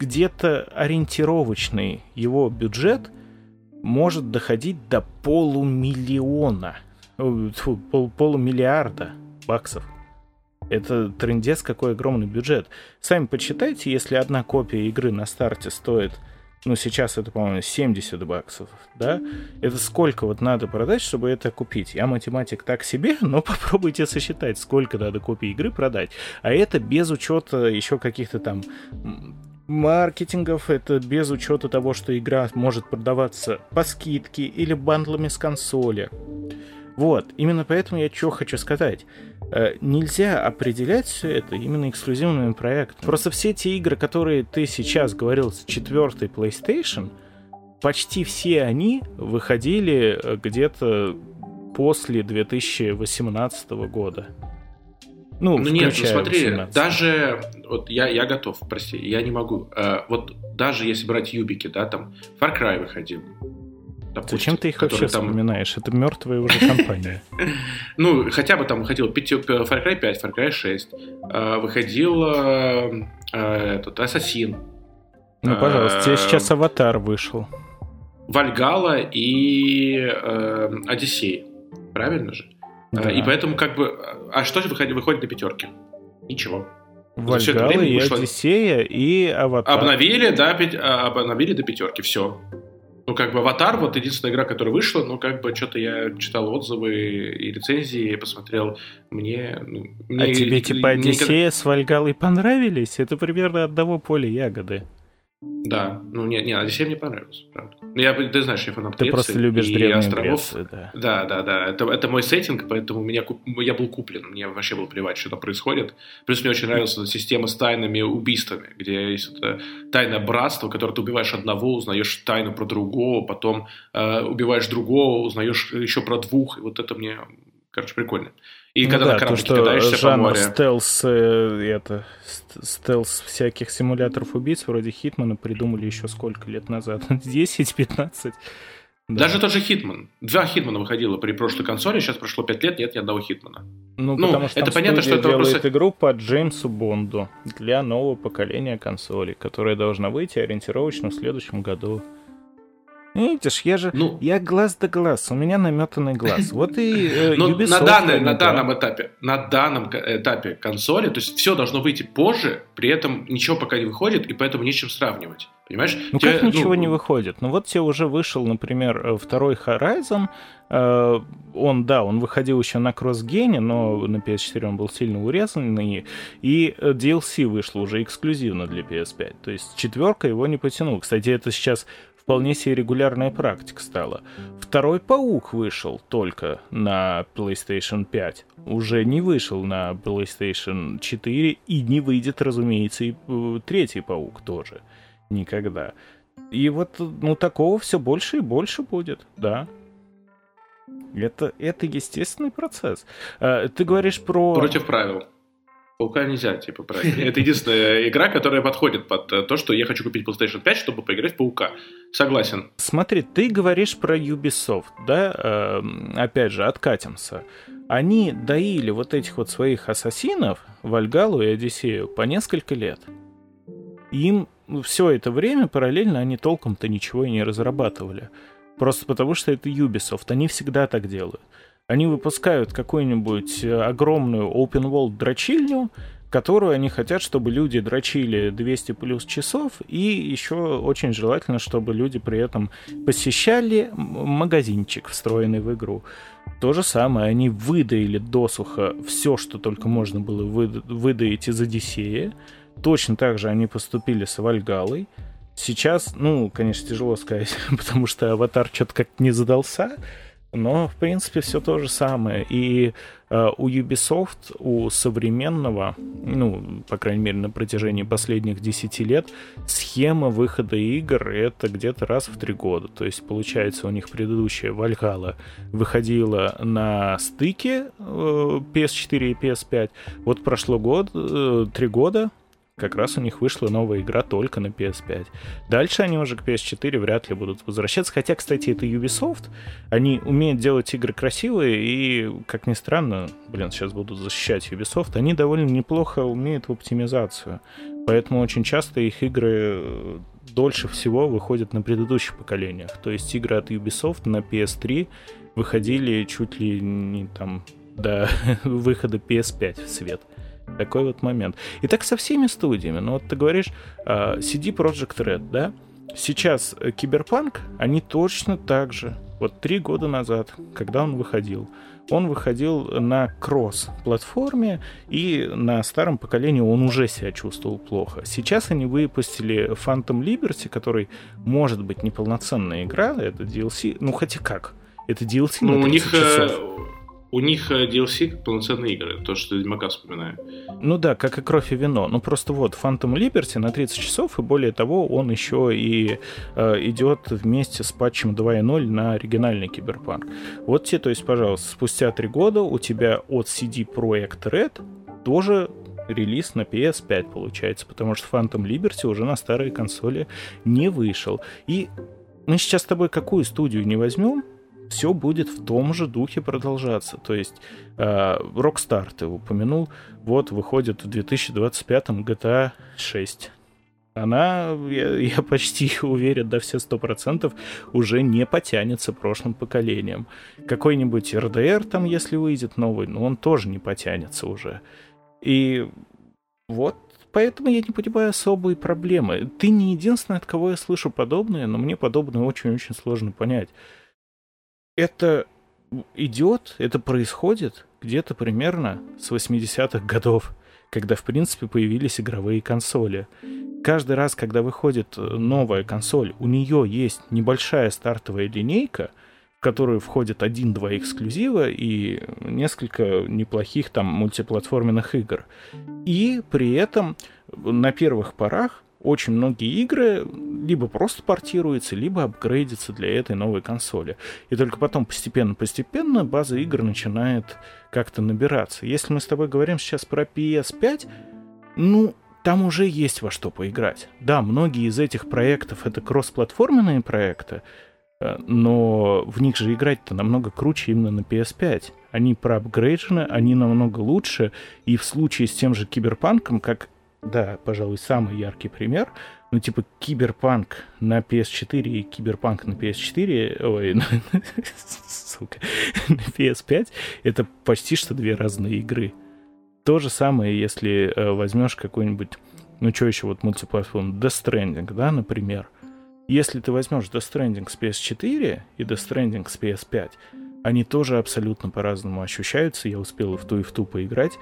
где-то ориентировочный его бюджет может доходить до полумиллиона, фу, пол, полумиллиарда баксов. Это трендец какой огромный бюджет. Сами почитайте, если одна копия игры на старте стоит ну, сейчас это, по-моему, 70 баксов, да? Это сколько вот надо продать, чтобы это купить? Я математик так себе, <laughs> но попробуйте сосчитать, сколько надо копий игры продать. А это без учета еще каких-то там маркетингов, это без учета того, что игра может продаваться по скидке или бандлами с консоли. Вот, именно поэтому я что хочу сказать. Э, нельзя определять все это именно эксклюзивным проектом. Просто все те игры, которые ты сейчас говорил с четвертой PlayStation, почти все они выходили э, где-то после 2018 года. Ну, ну нет, ну смотри, 18. даже вот я, я готов, прости, я не могу. Э, вот даже если брать юбики, да, там Far Cry выходил, Допустим, Зачем ты их вообще там... вспоминаешь? Это мертвая уже компания. <laughs> Ну, хотя бы там выходил Far Cry 5, Far Cry 6, э, выходил э, э, этот Ассасин. Ну, пожалуйста, тебе сейчас Аватар вышел. Вальгала и Одиссей. Правильно же? И поэтому как бы... А что же выходит, на пятерке? Ничего. Вальгала и. Одиссея и Аватар. Обновили, да. А, обновили до пятерки, все. Ну, как бы «Аватар» — вот единственная игра, которая вышла, но как бы что-то я читал отзывы и рецензии, посмотрел, мне... Ну, мне а тебе типа «Одиссея» никогда... с Вальгалой понравились? Это примерно одного поля ягоды. Да, ну не, не, Одиссей мне понравился, правда. Ну, я, ты знаешь, я фанат Ты Греции просто любишь и древние островов. Греции, да. Да, да, да. Это, это мой сеттинг, поэтому меня, я был куплен. Мне вообще было плевать, что там происходит. Плюс мне очень нравилась система с тайными убийствами, где есть это тайное братство, которое ты убиваешь одного, узнаешь тайну про другого, потом э, убиваешь другого, узнаешь еще про двух. И вот это мне, короче, прикольно. И ну когда да, на кораблике то, что кидаешься жанр по море. стелс, э, это, стелс всяких симуляторов убийц вроде Хитмана придумали еще сколько лет назад? <laughs> 10-15? Да. Даже тот же Хитман. Два Хитмана выходило при прошлой консоли, сейчас прошло 5 лет, нет ни одного Хитмана. Ну, ну потому что это понятно, что это делает просто... игру по Джеймсу Бонду для нового поколения консолей, которая должна выйти ориентировочно в следующем году. Видишь, я же, ну, я глаз да глаз, у меня наметанный глаз. <laughs> Вот и э, ну, Ubisoft, на, данной, на данном этапе, на данном этапе консоли, то есть все должно выйти позже, при этом ничего пока не выходит, и поэтому нечем сравнивать. Понимаешь? Ну Тебе, как ничего ну, не выходит? Ну вот тебе уже вышел, например, э, второй Horizon. Э, он, да, он выходил еще на кроссгене, но на PS4 он был сильно урезанный. И DLC вышло уже эксклюзивно для PS5. То есть четверка его не потянул. Кстати, это сейчас вполне себе регулярная практика стала. Второй паук вышел только на PlayStation 5. Уже не вышел на PlayStation 4 и не выйдет, разумеется, и э, третий паук тоже. Никогда. И вот, ну, такого все больше и больше будет, да. Это, это естественный процесс. А, ты говоришь про... Против правил. Паука нельзя, типа, брать. Это единственная игра, которая подходит под э, то, что я хочу купить PlayStation 5, чтобы поиграть в Паука. Согласен. Смотри, ты говоришь про Ubisoft, да? Э, опять же, откатимся. Они доили вот этих вот своих ассасинов, Вальгалу и Одиссею, по несколько лет. Им все это время параллельно они толком-то ничего и не разрабатывали. Просто потому, что это Ubisoft. Они всегда так делают. Они выпускают какую-нибудь э, огромную open world дрочильню, которую они хотят, чтобы люди дрочили 200 плюс часов, и еще очень желательно, чтобы люди при этом посещали магазинчик, встроенный в игру. То же самое, они выдаили досуха все, что только можно было выдаить из Одиссея. Точно так же они поступили с Вальгалой. Сейчас, ну, конечно, тяжело сказать, <laughs> потому что аватар что-то как-то не задался, но, в принципе, все то же самое. И э, у Ubisoft, у современного, ну, по крайней мере, на протяжении последних 10 лет, схема выхода игр это где-то раз в три года. То есть, получается, у них предыдущая Valhalla выходила на стыке э, PS4 и PS5. Вот прошло год, э, три года, как раз у них вышла новая игра только на PS5. Дальше они уже к PS4 вряд ли будут возвращаться. Хотя, кстати, это Ubisoft. Они умеют делать игры красивые, и, как ни странно, блин, сейчас буду защищать Ubisoft, они довольно неплохо умеют в оптимизацию. Поэтому очень часто их игры э, дольше всего выходят на предыдущих поколениях. То есть игры от Ubisoft на PS3 выходили чуть ли не там до <laughs> выхода PS5 в свет. Такой вот момент. И так со всеми студиями. Ну вот ты говоришь, CD Projekt Red, да? Сейчас э, Киберпанк, они точно так же. Вот три года назад, когда он выходил, он выходил на кросс-платформе, и на старом поколении он уже себя чувствовал плохо. Сейчас они выпустили Phantom Liberty, который может быть неполноценная игра, это DLC, ну хотя как, это DLC ну, на 30 у них, часов. У них э, DLC как полноценные игры, то, что Ведьмака вспоминаю. Ну да, как и кровь и вино. Ну просто вот Phantom Liberty на 30 часов, и более того, он еще и э, идет вместе с патчем 2.0 на оригинальный Киберпанк. Вот тебе, то есть, пожалуйста, спустя три года у тебя от CD Projekt Red тоже релиз на PS5 получается, потому что Phantom Liberty уже на старые консоли не вышел. И мы сейчас с тобой какую студию не возьмем, все будет в том же духе продолжаться. То есть э, Rockstar ты упомянул, вот выходит в 2025 GTA 6. Она, я, я почти <laughs> уверен, да все сто процентов, уже не потянется прошлым поколением. Какой-нибудь RDR там, если выйдет новый, но он тоже не потянется уже. И вот поэтому я не понимаю особые проблемы. Ты не единственный, от кого я слышу подобное, но мне подобное очень-очень сложно понять это идет, это происходит где-то примерно с 80-х годов, когда, в принципе, появились игровые консоли. Каждый раз, когда выходит э, новая консоль, у нее есть небольшая стартовая линейка, в которую входит один-два эксклюзива и несколько неплохих там мультиплатформенных игр. И при этом на первых порах очень многие игры либо просто портируются, либо апгрейдятся для этой новой консоли. И только потом постепенно-постепенно база игр начинает как-то набираться. Если мы с тобой говорим сейчас про PS5, ну, там уже есть во что поиграть. Да, многие из этих проектов это кроссплатформенные проекты, э, но в них же играть-то намного круче именно на PS5. Они проапгрейджены, они намного лучше, и в случае с тем же Киберпанком, как да, пожалуй, самый яркий пример. Ну, типа, Киберпанк на PS4 и Киберпанк на PS4, ой, на, <laughs> сука, на PS5, это почти что две разные игры. То же самое, если э, возьмешь какой-нибудь, ну, что еще, вот мультиплатформ, Death Stranding, да, например. Если ты возьмешь Death Stranding с PS4 и Death Stranding с PS5, они тоже абсолютно по-разному ощущаются. Я успел и в ту, и в ту поиграть.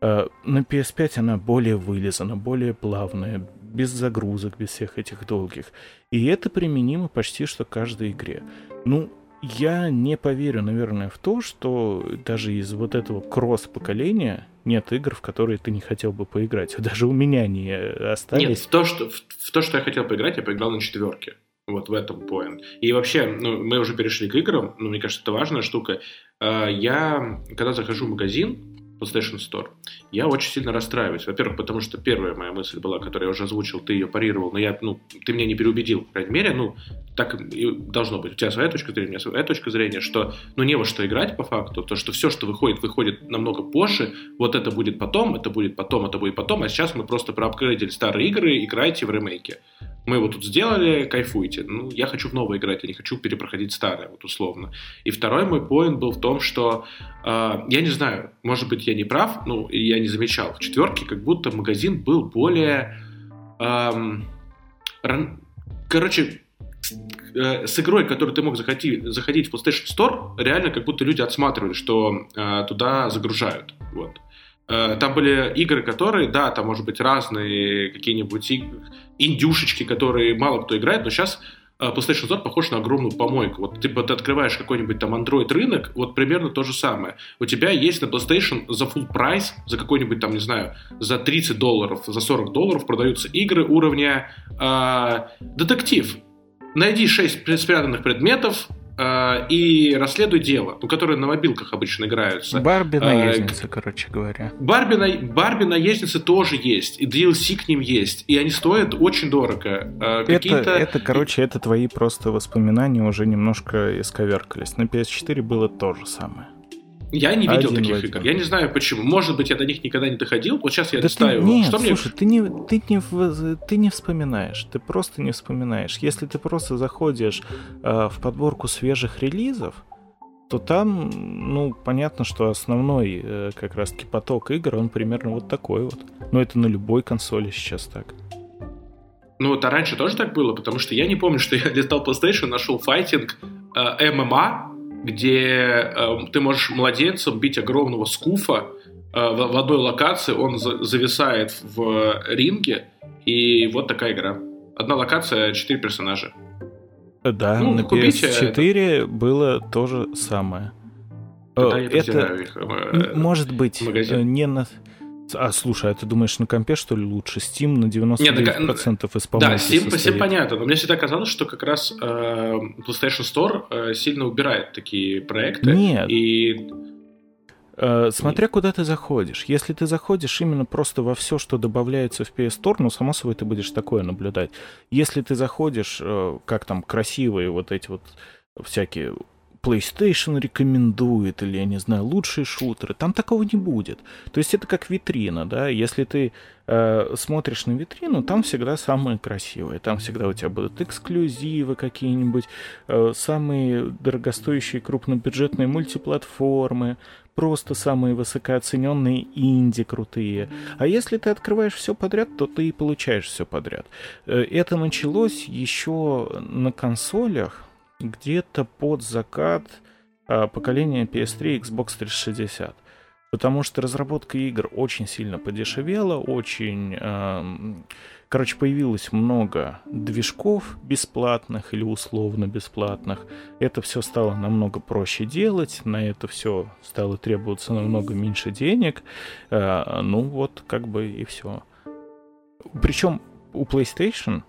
Э, на PS5 она более вылезана, более плавная, без загрузок, без всех этих долгих. И это применимо почти что каждой игре. Ну, я не поверю, наверное, в то, что даже из вот этого кросс-поколения нет игр, в которые ты не хотел бы поиграть. <laughs> Даже у меня не остались. Нет, в то, что, в, в то, что я хотел поиграть, я поиграл на четверке. Вот в этом поинт. И вообще, ну, мы уже перешли к играм, но мне кажется, это важная штука. Э, я, когда захожу в магазин, PlayStation Store, я очень сильно расстраиваюсь. Во-первых, потому что первая моя мысль была, которую я уже озвучил, ты ее парировал, но я, ну, ты меня не переубедил, по крайней мере, ну, так и должно быть. У тебя своя точка зрения, у меня своя точка зрения, что, ну, не во что играть по факту, то, что все, что выходит, выходит намного позже, вот это будет потом, это будет потом, это будет потом, а сейчас мы просто проапгрейдили старые игры, играйте в ремейке мы его тут сделали, кайфуйте. Ну, я хочу в новое играть, я не хочу перепроходить старое, вот условно. И второй мой поинт был в том, что э, я не знаю, может быть, я не прав, ну, я не замечал. В четверке как будто магазин был более... Эм, ран... Короче, э, с игрой, которую ты мог заходить, заходить в PlayStation Store, реально как будто люди отсматривали, что э, туда загружают. Вот. Э, там были игры, которые, да, там, может быть, разные какие-нибудь индюшечки, которые мало кто играет, но сейчас э, PlayStation Store похож на огромную помойку. Вот типа ты открываешь какой-нибудь там Android рынок, вот примерно то же самое. У тебя есть на PlayStation за full прайс, за какой-нибудь там, не знаю, за 30 долларов, за 40 долларов продаются игры уровня э, детектив. Найди 6 спрятанных предметов, э, и расследуй дело, ну, которые на мобилках обычно играются. Барби э, короче говоря. Барби, на, Барби наездницы тоже есть, и DLC к ним есть, и они стоят очень дорого. Э, это, это, короче, это твои просто воспоминания уже немножко исковеркались. На PS4 было то же самое. Я не видел Один таких игр. Я не знаю почему. Может быть, я до них никогда не доходил. Вот сейчас я да листаю. Ты, нет, что слушай, мне... ты не, ты, не, ты не вспоминаешь. Ты просто не вспоминаешь. Если ты просто заходишь э, в подборку свежих релизов, то там, ну, понятно, что основной э, как раз-таки поток игр, он примерно вот такой вот. Но это на любой консоли сейчас так. Ну, это раньше тоже так было, потому что я не помню, что я листал PlayStation, нашел файтинг э, ММА, где э, ты можешь младенцем бить огромного скуфа э, в, в одной локации, он за, зависает в ринге, и вот такая игра. Одна локация, четыре персонажа. Да, ну, на PS4 это... было то же самое. Да, это их, э, может быть э, не на а слушай, а ты думаешь, на компе что ли лучше? Steam на 99% Нет, так, из Да, Steam, Steam понятно, но мне всегда казалось, что как раз э, PlayStation Store э, сильно убирает такие проекты. Нет. И... Э, смотря куда ты заходишь. Если ты заходишь именно просто во все, что добавляется в PS Store, ну, само собой, ты будешь такое наблюдать. Если ты заходишь, э, как там красивые вот эти вот всякие PlayStation рекомендует, или, я не знаю, лучшие шутеры. Там такого не будет. То есть это как витрина, да. Если ты э, смотришь на витрину, там всегда самые красивые. Там всегда у тебя будут эксклюзивы какие-нибудь, э, самые дорогостоящие крупнобюджетные мультиплатформы, просто самые высокооцененные инди крутые. А если ты открываешь все подряд, то ты и получаешь все подряд. Э, это началось еще на консолях, где-то под закат а, поколения PS3 и Xbox 360. Потому что разработка игр очень сильно подешевела, очень... Э, короче, появилось много движков бесплатных или условно бесплатных. Это все стало намного проще делать, на это все стало требоваться намного меньше денег. Э, ну вот, как бы и все. Причем у PlayStation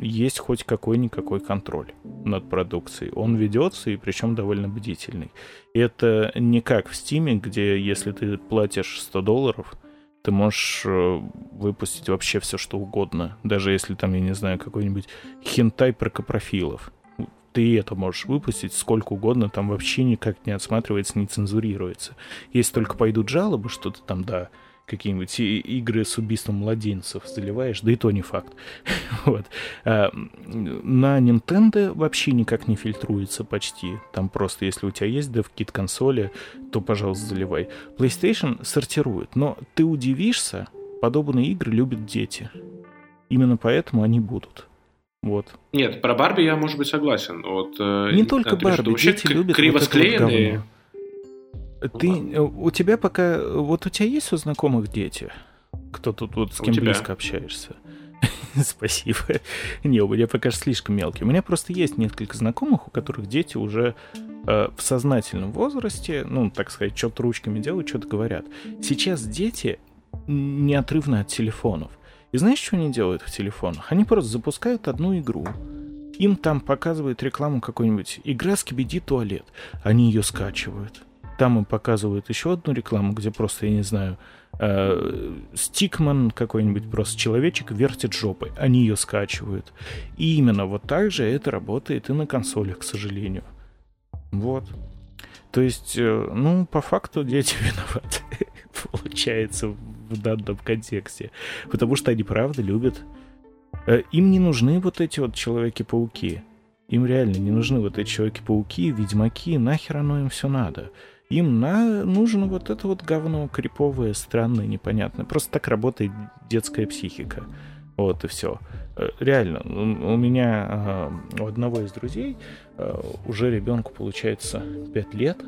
есть хоть какой-никакой контроль над продукцией. Он ведется, и причем довольно бдительный. Это не как в Steam, где если ты платишь 100 долларов, ты можешь э, выпустить вообще все, что угодно. Даже если там, я не знаю, какой-нибудь хентай про капрофилов. Ты это можешь выпустить сколько угодно, там вообще никак не отсматривается, не цензурируется. Если только пойдут жалобы, что то там, да, какие-нибудь игры с убийством младенцев заливаешь, да и то не факт. <laughs> вот. а, на Nintendo вообще никак не фильтруется почти. Там просто, если у тебя есть DevKit консоли, то, пожалуйста, заливай. PlayStation сортирует, но ты удивишься, подобные игры любят дети. Именно поэтому они будут. Вот. Нет, про Барби я, может быть, согласен. Вот, э, не только Барби, дети любят криво склеенные. Вот ты, э, у тебя пока, вот у тебя есть у знакомых дети? Кто тут вот с кем близко общаешься? <laughs> Спасибо. Не, у меня пока что слишком мелкий. У меня просто есть несколько знакомых, у которых дети уже э, в сознательном возрасте, ну, так сказать, что-то ручками делают, что-то говорят. Сейчас дети неотрывно от телефонов. И знаешь, что они делают в телефонах? Они просто запускают одну игру. Им там показывают рекламу какой-нибудь «Игра скибиди туалет». Они ее скачивают там им показывают еще одну рекламу, где просто, я не знаю, э, стикман какой-нибудь, просто человечек вертит жопой. Они ее скачивают. И именно вот так же это работает и на консолях, к сожалению. Вот. То есть, э, ну, по факту дети <laughs> виноваты, получается, в данном контексте. Потому что они, правда, любят. Э, им не нужны вот эти вот Человеки-пауки. Им реально не нужны вот эти Человеки-пауки, Ведьмаки, нахер оно им все надо. Им на... нужно вот это вот говно криповое, странное, непонятное. Просто так работает детская психика. Вот и все. Э, реально, у меня у одного из друзей э, уже ребенку получается 5 лет,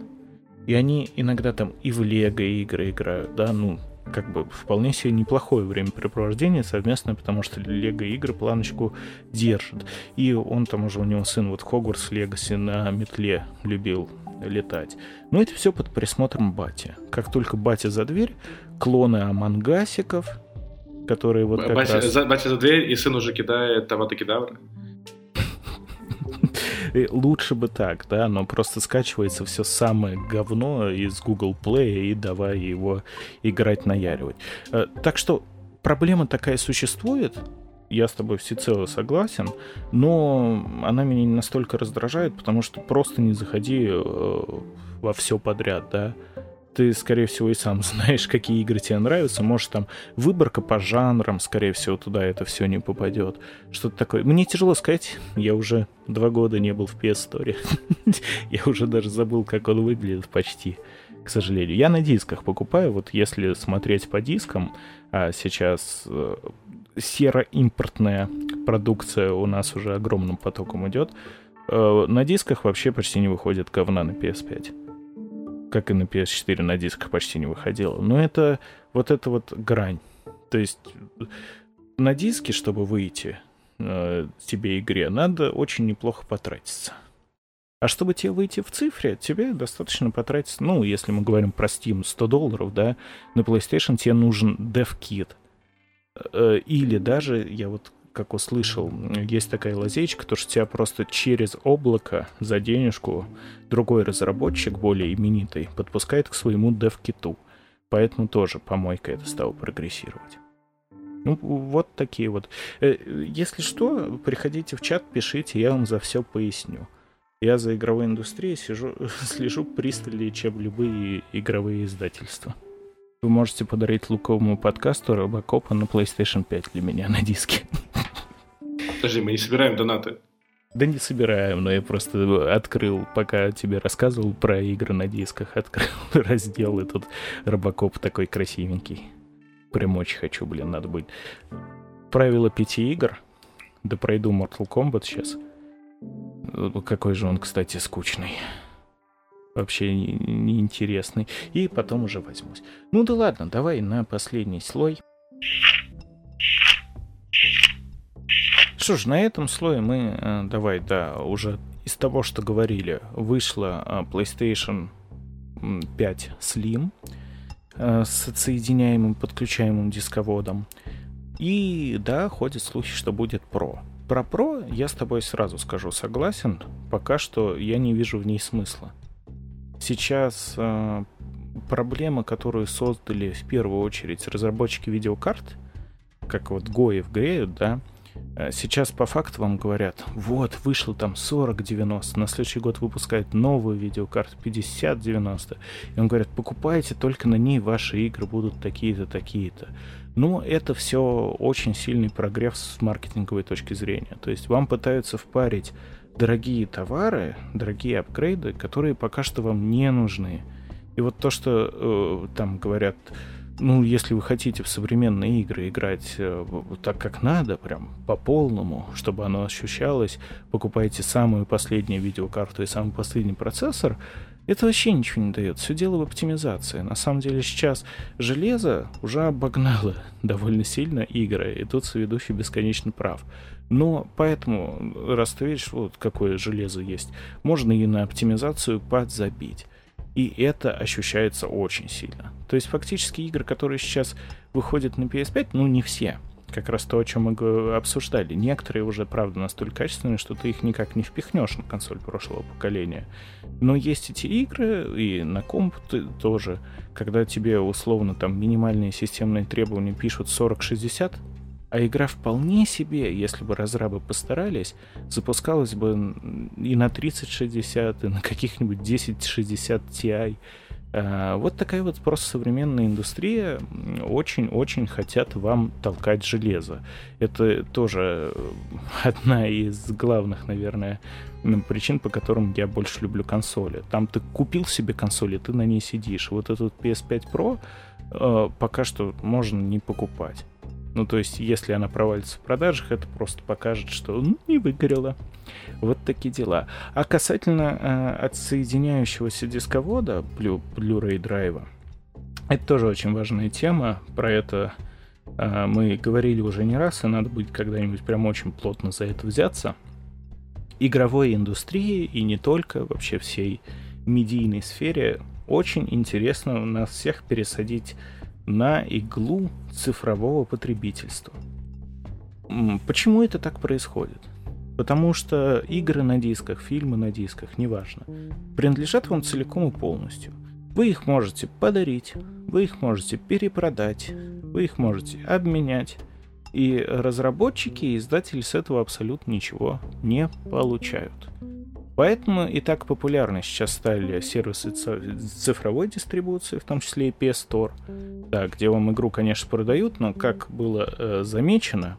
и они иногда там и в лего игры играют, да, ну, как бы вполне себе неплохое времяпрепровождение совместное, потому что Лего игры планочку держат. И он там уже, у него сын вот Хогвартс Легаси на метле любил летать. Но это все под присмотром бати. Как только батя за дверь, клоны амангасиков, которые вот как батя, раз... за, батя за дверь, и сын уже кидает Тавата Кедавра. <laughs> Лучше бы так, да, но просто скачивается все самое говно из Google Play и давай его играть, наяривать. Э, так что проблема такая существует, я с тобой всецело согласен, но она меня не настолько раздражает, потому что просто не заходи э, во все подряд, да ты, скорее всего, и сам <laughs> знаешь, какие игры тебе нравятся. Может, там выборка по жанрам, скорее всего, туда это все не попадет. Что-то такое. Мне тяжело сказать, я уже два года не был в PS Store. <laughs> я уже даже забыл, как он выглядит почти, к сожалению. Я на дисках покупаю, вот если смотреть по дискам, а сейчас э, серо-импортная продукция у нас уже огромным потоком идет, э, на дисках вообще почти не выходит говна на PS5 как и на PS4 на дисках почти не выходило. Но это вот эта вот грань. То есть на диске, чтобы выйти э, тебе игре, надо очень неплохо потратиться. А чтобы тебе выйти в цифре, тебе достаточно потратить, ну, если мы говорим про Steam, 100 долларов, да, на PlayStation тебе нужен DevKit. Э, или даже, я вот как услышал, есть такая лазейка, то что тебя просто через облако за денежку другой разработчик, более именитый, подпускает к своему дев-киту. Поэтому тоже помойка это стало прогрессировать. Ну, вот такие вот. Э, если что, приходите в чат, пишите, я вам за все поясню. Я за игровой индустрией сижу, <laughs> слежу пристальнее, чем любые игровые издательства. Вы можете подарить луковому подкасту Робокопа на PlayStation 5 для меня на диске. Подожди, мы не собираем донаты. Да не собираем, но я просто открыл, пока тебе рассказывал про игры на дисках, открыл <laughs> раздел, и тут Робокоп такой красивенький. Прям очень хочу, блин, надо будет. Правило пяти игр. Да пройду Mortal Kombat сейчас. Какой же он, кстати, скучный. Вообще неинтересный. Не и потом уже возьмусь. Ну да ладно, давай на последний слой. Что ж, на этом слое мы, э, давай, да, уже из того, что говорили, вышла э, PlayStation 5 Slim э, с отсоединяемым, подключаемым дисководом. И да, ходят слухи, что будет Pro. Про Pro я с тобой сразу скажу согласен, пока что я не вижу в ней смысла. Сейчас э, проблема, которую создали в первую очередь разработчики видеокарт, как вот Гоев греют, да, Э, сейчас по факту вам говорят, вот, вышло там 40-90, на следующий год выпускают новую видеокарту 50-90. И вам говорят, покупайте, только на ней ваши игры будут такие-то, такие-то. Но это все очень сильный прогресс с маркетинговой точки зрения. То есть вам пытаются впарить дорогие товары, дорогие апгрейды, которые пока что вам не нужны. И вот то, что э, там говорят, ну, если вы хотите в современные игры играть э, так, как надо, прям по полному, чтобы оно ощущалось, покупаете самую последнюю видеокарту и самый последний процессор, это вообще ничего не дает. Все дело в оптимизации. На самом деле сейчас железо уже обогнало <laughs> довольно сильно игры, и тут соведущий бесконечно прав. Но поэтому, раз ты видишь, вот какое железо есть, можно и на оптимизацию подзабить. И это ощущается очень сильно. То есть фактически игры, которые сейчас выходят на PS5, ну не все. Как раз то, о чем мы обсуждали. Некоторые уже, правда, настолько качественные, что ты их никак не впихнешь на консоль прошлого поколения. Но есть эти игры, и на комп тоже, когда тебе условно там минимальные системные требования пишут 40-60, а игра вполне себе, если бы разрабы постарались, запускалась бы и на 3060, и на каких-нибудь 1060 Ti. А, вот такая вот просто современная индустрия. Очень-очень хотят вам толкать железо. Это тоже <laughs> одна из главных, наверное, причин, по которым я больше люблю консоли. Там ты купил себе консоль, и ты на ней сидишь. Вот этот PS5 Pro э, пока что можно не покупать. Ну, то есть, если она провалится в продажах, это просто покажет, что ну, не выгорела. Вот такие дела. А касательно э, отсоединяющегося дисковода Blu- Blu-ray драйва, это тоже очень важная тема. Про это э, мы говорили уже не раз, и надо будет когда-нибудь прям очень плотно за это взяться. Игровой индустрии и не только, вообще всей медийной сфере очень интересно у нас всех пересадить на иглу цифрового потребительства. Почему это так происходит? Потому что игры на дисках, фильмы на дисках, неважно, принадлежат вам целиком и полностью. Вы их можете подарить, вы их можете перепродать, вы их можете обменять. И разработчики и издатели с этого абсолютно ничего не получают. Поэтому и так популярны сейчас стали сервисы цифровой дистрибуции, в том числе и PS Store, да, где вам игру, конечно, продают, но, как было э, замечено,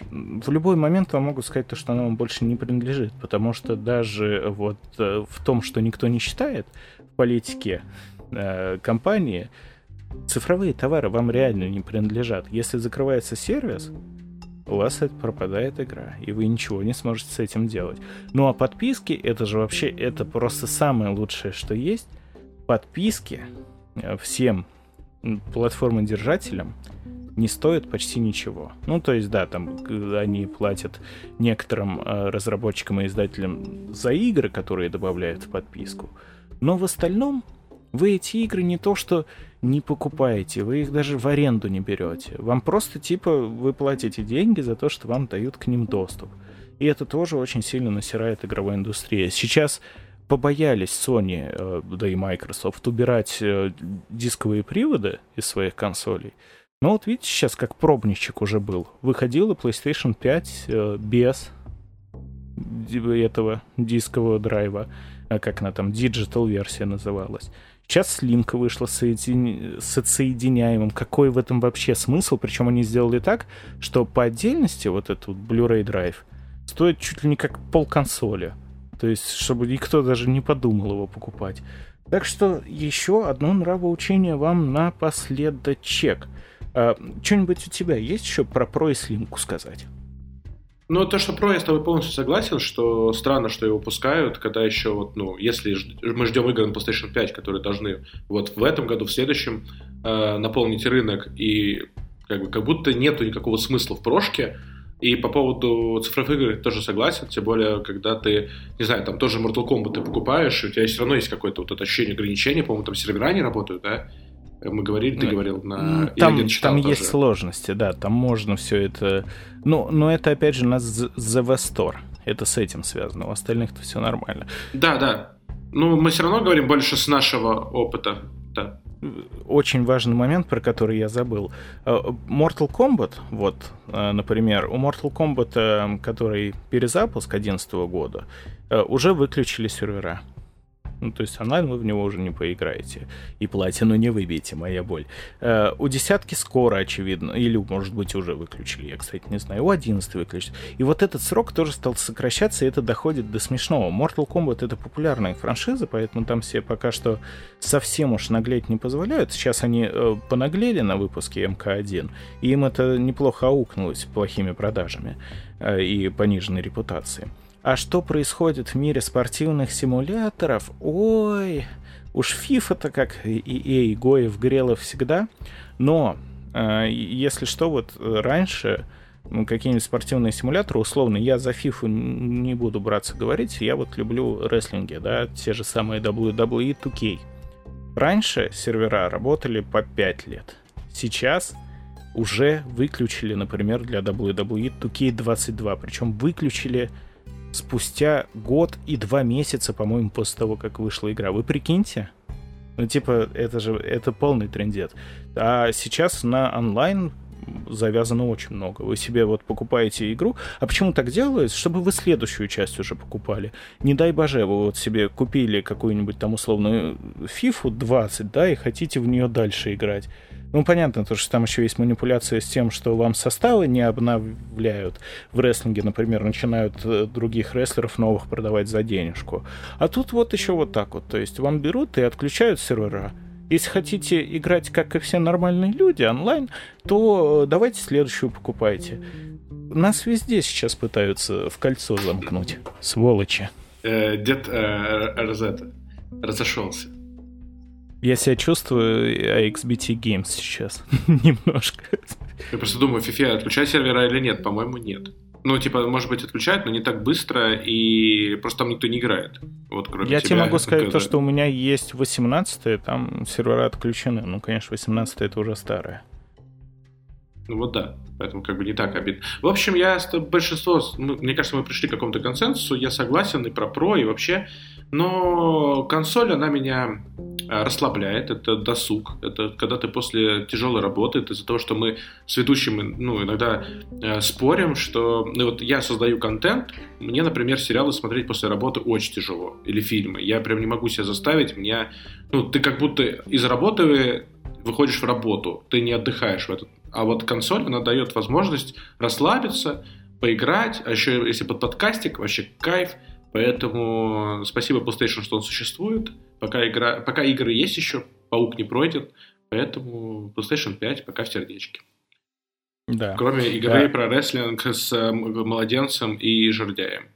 в любой момент вам могут сказать то, что она вам больше не принадлежит, потому что даже вот э, в том, что никто не считает в политике э, компании, цифровые товары вам реально не принадлежат. Если закрывается сервис, у вас пропадает игра, и вы ничего не сможете с этим делать. Ну а подписки, это же вообще, это просто самое лучшее, что есть. Подписки э, всем платформодержателям не стоят почти ничего. Ну, то есть, да, там они платят некоторым э, разработчикам и издателям за игры, которые добавляют в подписку. Но в остальном вы эти игры не то что не покупаете, вы их даже в аренду не берете. Вам просто типа вы платите деньги за то, что вам дают к ним доступ. И это тоже очень сильно насирает игровая индустрия. Сейчас побоялись Sony, э, да и Microsoft убирать э, дисковые приводы из своих консолей. Но вот видите, сейчас как пробничек уже был. Выходила PlayStation 5 э, без этого дискового драйва, как она там, digital версия называлась. Сейчас слимка вышла с, соедин... с отсоединяемым. Какой в этом вообще смысл? Причем они сделали так, что по отдельности вот этот вот Blu-ray драйв стоит чуть ли не как пол консоли. То есть, чтобы никто даже не подумал его покупать. Так что еще одно нравоучение вам напоследочек. А, что-нибудь у тебя есть еще про Pro и слимку сказать? Ну, то, что про, я с тобой полностью согласен, что странно, что его выпускают, когда еще вот, ну, если мы ждем игры на PlayStation 5, которые должны вот в этом году, в следующем э, наполнить рынок, и как бы как будто нету никакого смысла в прошке, и по поводу цифровых игр тоже согласен, тем более, когда ты, не знаю, там тоже Mortal Kombat ты покупаешь, и у тебя все равно есть какое-то вот это ощущение ограничения, по-моему, там сервера не работают, да? Мы говорили, ты говорил на... Там, там есть сложности, да, там можно все это... Ну, но это, опять же, нас The Store. Это с этим связано, у остальных-то все нормально. Да, да. Ну, мы все равно говорим больше с нашего опыта, да. Очень важный момент, про который я забыл. Э, Mortal Kombat, вот, э, например, у Mortal Kombat, э, который перезапуск 2011 года, уже выключили сервера. Ну, то есть онлайн вы в него уже не поиграете. И платину не выбьете, моя боль. Э, у десятки скоро, очевидно. Или, может быть, уже выключили, я, кстати, не знаю. У 11 выключили. И вот этот срок тоже стал сокращаться, и это доходит до смешного. Mortal Kombat — это популярная франшиза, поэтому там все пока что совсем уж наглеть не позволяют. Сейчас они э, понаглели на выпуске МК-1, и им это неплохо аукнулось плохими продажами э, и пониженной репутацией. А что происходит в мире спортивных симуляторов? Ой, уж FIFA-то как EA Гоев грела всегда. Но, э, если что, вот раньше ну, какие-нибудь спортивные симуляторы, условно, я за FIFA не буду браться говорить, я вот люблю рестлинги, да, те же самые WWE 2K. Раньше сервера работали по 5 лет. Сейчас уже выключили, например, для WWE 2K22, причем выключили спустя год и два месяца, по-моему, после того, как вышла игра. Вы прикиньте? Ну, типа, это же, это полный трендет. А сейчас на онлайн завязано очень много. Вы себе вот покупаете игру, а почему так делается? Чтобы вы следующую часть уже покупали. Не дай боже, вы вот себе купили какую-нибудь там условную FIFA 20, да, и хотите в нее дальше играть. Ну, понятно, то, что там еще есть манипуляция с тем, что вам составы не обновляют. В рестлинге, например, начинают э, других рестлеров новых продавать за денежку. А тут вот еще вот так вот. То есть вам берут и отключают сервера. Если хотите играть, как и все нормальные люди, онлайн, то э, давайте следующую покупайте. Нас везде сейчас пытаются в кольцо замкнуть. Сволочи. Э, дед Розетта разошелся. Я себя чувствую XBT Games сейчас. <laughs> Немножко. Я просто думаю, FIFA отключать сервера или нет? По-моему, нет. Ну, типа, может быть, отключают, но не так быстро, и просто там никто не играет. Вот, кроме Я тебя, тебе могу сказать то, что у меня есть 18 там сервера отключены. Ну, конечно, 18 это уже старое. Ну вот да, поэтому как бы не так обидно. В общем, я большинство, мне кажется, мы пришли к какому-то консенсусу, я согласен и про про, и вообще, но консоль, она меня а, расслабляет, это досуг, это когда ты после тяжелой работы, это из-за того, что мы с ведущим, ну, иногда э, спорим, что, ну, вот я создаю контент, мне, например, сериалы смотреть после работы очень тяжело, или фильмы, я прям не могу себя заставить, меня, ну, ты как будто из работы выходишь в работу, ты не отдыхаешь в этот. А вот консоль, она дает возможность расслабиться, поиграть, а еще если под подкастик, вообще кайф. Поэтому спасибо PlayStation, что он существует. Пока, игра, пока игры есть еще, паук не пройден. Поэтому PlayStation 5 пока в сердечке. Да. Кроме игры да. про рестлинг с младенцем и жердяем.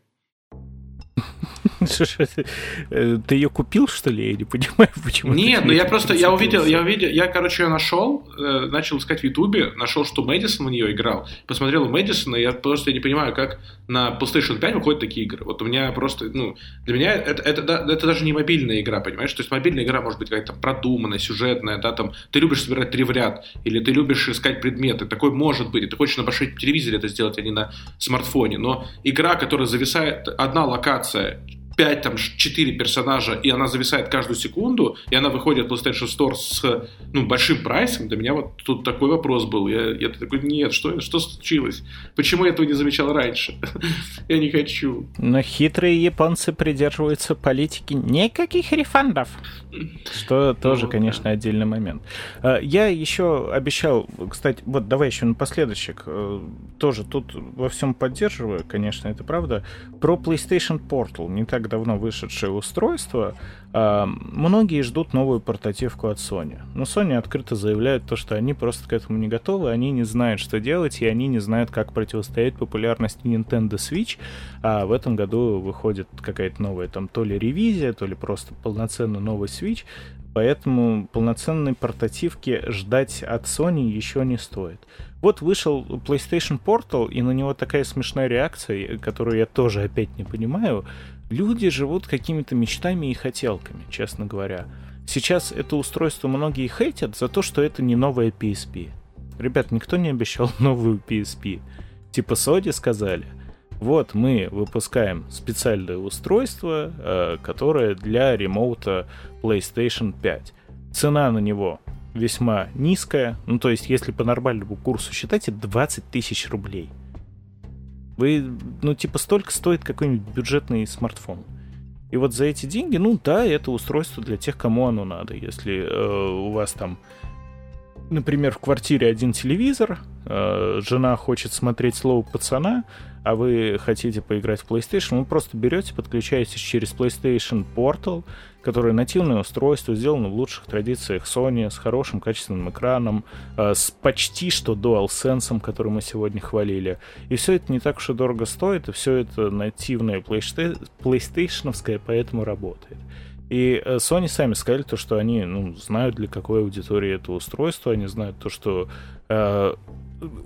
<laughs> <laughs> Э, ты ее купил, что ли? Я не понимаю, <laughs> почему. Нет, ну я просто, я увидел, я увидел, я, короче, ее нашел, э, начал искать в Ютубе, нашел, что Мэдисон в нее играл, посмотрел у Мэдисона, я просто не понимаю, как на PlayStation 5 выходят такие игры. Вот у меня просто, ну, для меня это, это, это даже не мобильная игра, понимаешь? То есть мобильная игра может быть какая-то продуманная, сюжетная, да, там, ты любишь собирать три в ряд, или ты любишь искать предметы, такой может быть, и ты хочешь на большом телевизоре это сделать, а не на смартфоне, но игра, которая зависает, одна локация, 5, там, 4 персонажа, и она зависает каждую секунду, и она выходит в PlayStation Store с ну, большим прайсом, для меня вот тут такой вопрос был. Я, я такой, нет, что, что случилось? Почему я этого не замечал раньше? <laughs> я не хочу. Но хитрые японцы придерживаются политики никаких рефандов. Что тоже, ну, конечно, да. отдельный момент. А, я еще обещал, кстати, вот давай еще напоследочек, э, тоже тут во всем поддерживаю, конечно, это правда, про PlayStation Portal. Не так давно вышедшее устройство, а, многие ждут новую портативку от Sony. Но Sony открыто заявляют то, что они просто к этому не готовы, они не знают, что делать, и они не знают, как противостоять популярности Nintendo Switch. А в этом году выходит какая-то новая там то ли ревизия, то ли просто полноценный новый Switch. Поэтому полноценной портативки ждать от Sony еще не стоит. Вот вышел PlayStation Portal, и на него такая смешная реакция, которую я тоже опять не понимаю. Люди живут какими-то мечтами и хотелками, честно говоря. Сейчас это устройство многие хейтят за то, что это не новая PSP. Ребят, никто не обещал <laughs> новую PSP. Типа Sony сказали, вот мы выпускаем специальное устройство, э, которое для ремоута PlayStation 5. Цена на него весьма низкая, ну то есть если по нормальному курсу считать, это 20 тысяч рублей. Вы, ну, типа, столько стоит какой-нибудь бюджетный смартфон. И вот за эти деньги, ну да, это устройство для тех, кому оно надо. Если э, у вас там, например, в квартире один телевизор, э, жена хочет смотреть слово пацана, а вы хотите поиграть в PlayStation, вы просто берете, подключаетесь через PlayStation Portal, которое нативное устройство, сделано в лучших традициях Sony, с хорошим качественным экраном, э, с почти что DualSense, который мы сегодня хвалили. И все это не так уж и дорого стоит, и все это нативное PlayStation, поэтому работает. И э, Sony сами сказали то, что они ну, знают, для какой аудитории это устройство, они знают то, что э,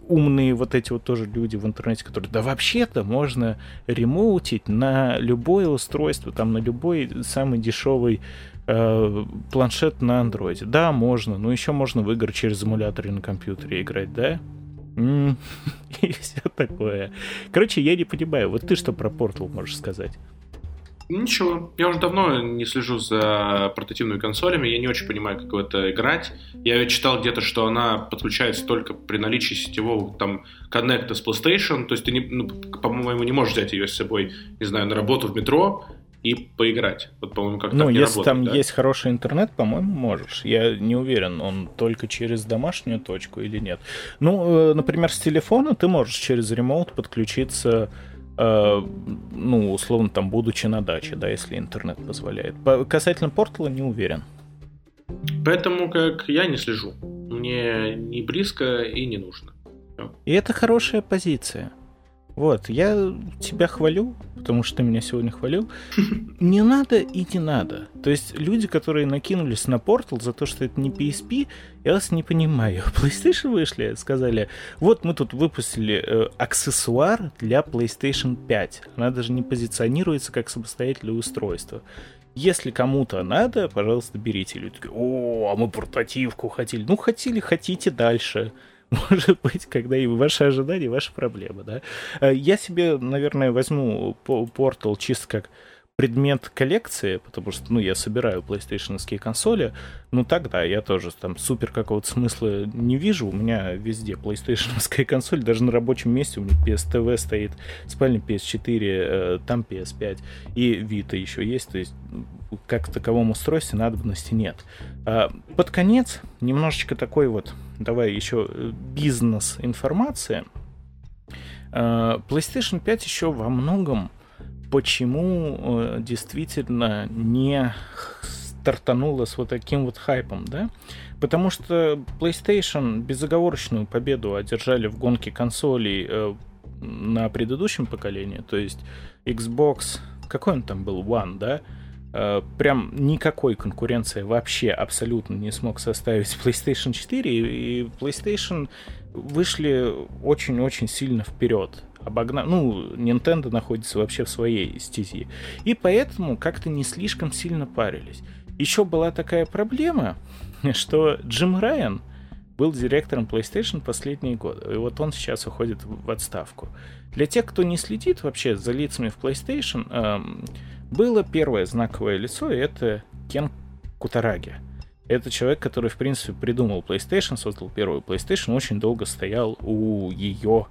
умные вот эти вот тоже люди в интернете, которые, да вообще-то можно ремоутить на любое устройство, там на любой самый дешевый э, планшет на андроиде. Да, можно, но еще можно в игры через эмуляторы на компьютере играть, да? <laughs> И все такое. Короче, я не понимаю, вот ты что про Portal можешь сказать? Ничего, я уже давно не слежу за портативными консолями, я не очень понимаю, как в это играть. Я читал где-то, что она подключается только при наличии сетевого там коннекта с PlayStation, то есть ты, не, ну, по-моему, не можешь взять ее с собой, не знаю, на работу в метро и поиграть. Вот, по-моему, как Ну, если работает, там да? есть хороший интернет, по-моему, можешь. Я не уверен, он только через домашнюю точку или нет. Ну, э, например, с телефона ты можешь через ремоут подключиться ну, условно, там, будучи на даче, да, если интернет позволяет. По, касательно портала не уверен. Поэтому как я не слежу. Мне не близко и не нужно. И это хорошая позиция. Вот, я тебя хвалю, потому что ты меня сегодня хвалил. <laughs> Не надо и не надо. То есть люди, которые накинулись на портал за то, что это не PSP, я вас не понимаю. <laughs> PlayStation вышли, сказали, вот мы тут выпустили э, аксессуар для PlayStation 5. Она даже не позиционируется как самостоятельное устройство. Если кому-то надо, пожалуйста, берите. Люди такие, о, а мы портативку хотели. Ну, хотели, хотите дальше. Может быть, когда и ваши ожидания, ваши проблемы, да. Э, я себе, наверное, возьму Portal чисто как предмет коллекции, потому что, ну, я собираю PlayStation консоли, ну, тогда я тоже там супер какого-то смысла не вижу. У меня везде PlayStation консоль, даже на рабочем месте у меня PS TV стоит, спальня PS4, э, там PS5 и Vita еще есть, то есть как в таковом устройстве надобности нет. А под конец немножечко такой вот, давай еще э, бизнес-информация. А, PlayStation 5 еще во многом почему э, действительно не стартанула с вот таким вот хайпом, да? Потому что PlayStation безоговорочную победу одержали в гонке консолей э, на предыдущем поколении, то есть Xbox, какой он там был, One, да? Э, прям никакой конкуренции вообще абсолютно не смог составить PlayStation 4, и PlayStation вышли очень-очень сильно вперед обогнав... Ну, Nintendo находится вообще в своей стези. И поэтому как-то не слишком сильно парились. Еще была такая проблема, <laughs> что Джим Райан был директором PlayStation последние годы. И вот он сейчас уходит в отставку. Для тех, кто не следит вообще за лицами в PlayStation, эм, было первое знаковое лицо, и это Кен Кутараги. Это человек, который, в принципе, придумал PlayStation, создал первую PlayStation, очень долго стоял у ее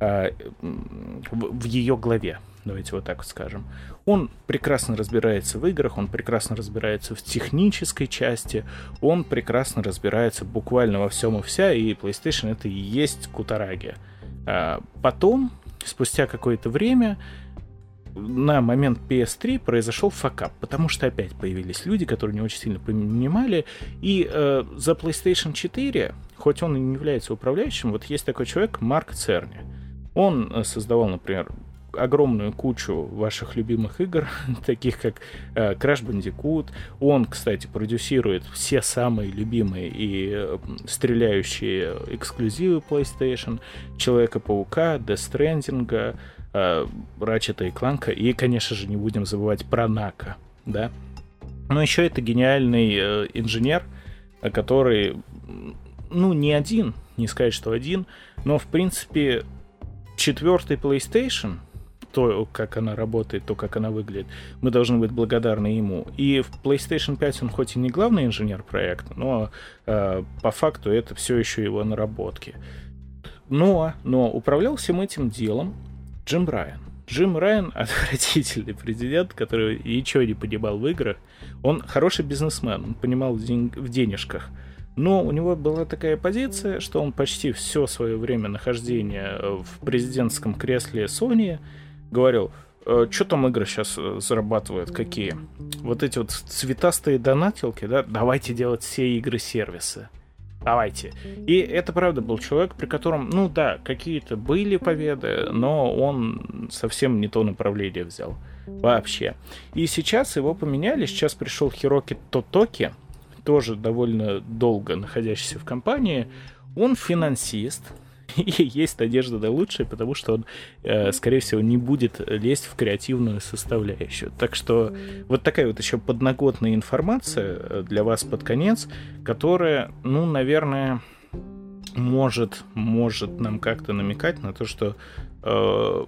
а, в ее главе. Давайте вот так вот скажем. Он прекрасно разбирается в играх, он прекрасно разбирается в технической части, он прекрасно разбирается буквально во всем и вся, и PlayStation это и есть Кутараги. А потом, спустя какое-то время, на момент PS3 произошел факап, потому что опять появились люди, которые не очень сильно понимали, и э, за PlayStation 4, хоть он и не является управляющим, вот есть такой человек Марк Церни. Он э, создавал, например, огромную кучу ваших любимых игр, <laughs> таких как э, Crash Bandicoot. Он, кстати, продюсирует все самые любимые и э, стреляющие эксклюзивы PlayStation, Человека-паука, Death Stranding, э, Ratchet и Кланка, и, конечно же, не будем забывать про Нака, да. Но еще это гениальный э, инженер, который, ну, не один, не сказать, что один, но, в принципе, четвертый PlayStation, то, как она работает, то, как она выглядит, мы должны быть благодарны ему. И в PlayStation 5 он хоть и не главный инженер проекта, но э, по факту это все еще его наработки. Но, но управлял всем этим делом Джим Райан. Джим Райан — отвратительный президент, который ничего не понимал в играх. Он хороший бизнесмен, он понимал в, денежках — но у него была такая позиция, что он почти все свое время нахождения в президентском кресле Sony говорил, «Э, что там игры сейчас э, зарабатывают, какие? Вот эти вот цветастые донатилки, да, давайте делать все игры-сервисы. Давайте. И это правда был человек, при котором, ну да, какие-то были победы, но он совсем не то направление взял. Вообще. И сейчас его поменяли, сейчас пришел Хироки Тотоки, тоже довольно долго находящийся в компании, он финансист, <laughs> и есть надежда на лучшее, потому что он, э, скорее всего, не будет лезть в креативную составляющую. Так что вот такая вот еще подноготная информация э, для вас под конец, которая, ну, наверное, может, может нам как-то намекать на то, что э,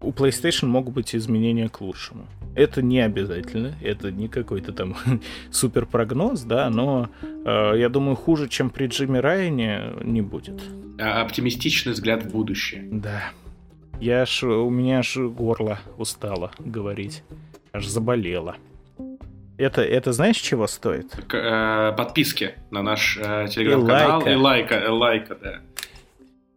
у PlayStation могут быть изменения к лучшему. Это не обязательно, это не какой-то там <laughs> супер прогноз, да, но э, я думаю, хуже, чем при Джимми Райане, не будет. А оптимистичный взгляд в будущее. Да. Я аж, у меня аж горло устало говорить. Аж заболело. Это, это знаешь, чего стоит? К, э, подписки на наш э, телеграм-канал и лайка. И лайка, э, лайка, да.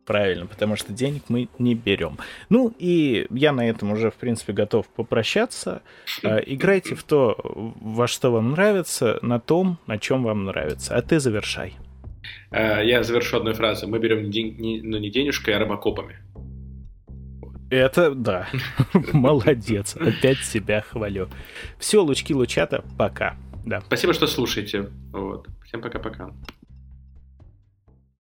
Правильно, потому что денег мы не берем. Ну и я на этом уже, в принципе, готов попрощаться. А, играйте в то, во что вам нравится, на том, на чем вам нравится. А ты завершай. А, я завершу одной фразой. Мы берем не, ну, не денежкой, а робокопами. Это да. <laughs> Молодец. Опять себя хвалю. Все, лучки лучата, пока. Да. Спасибо, что слушаете. Вот. Всем пока-пока.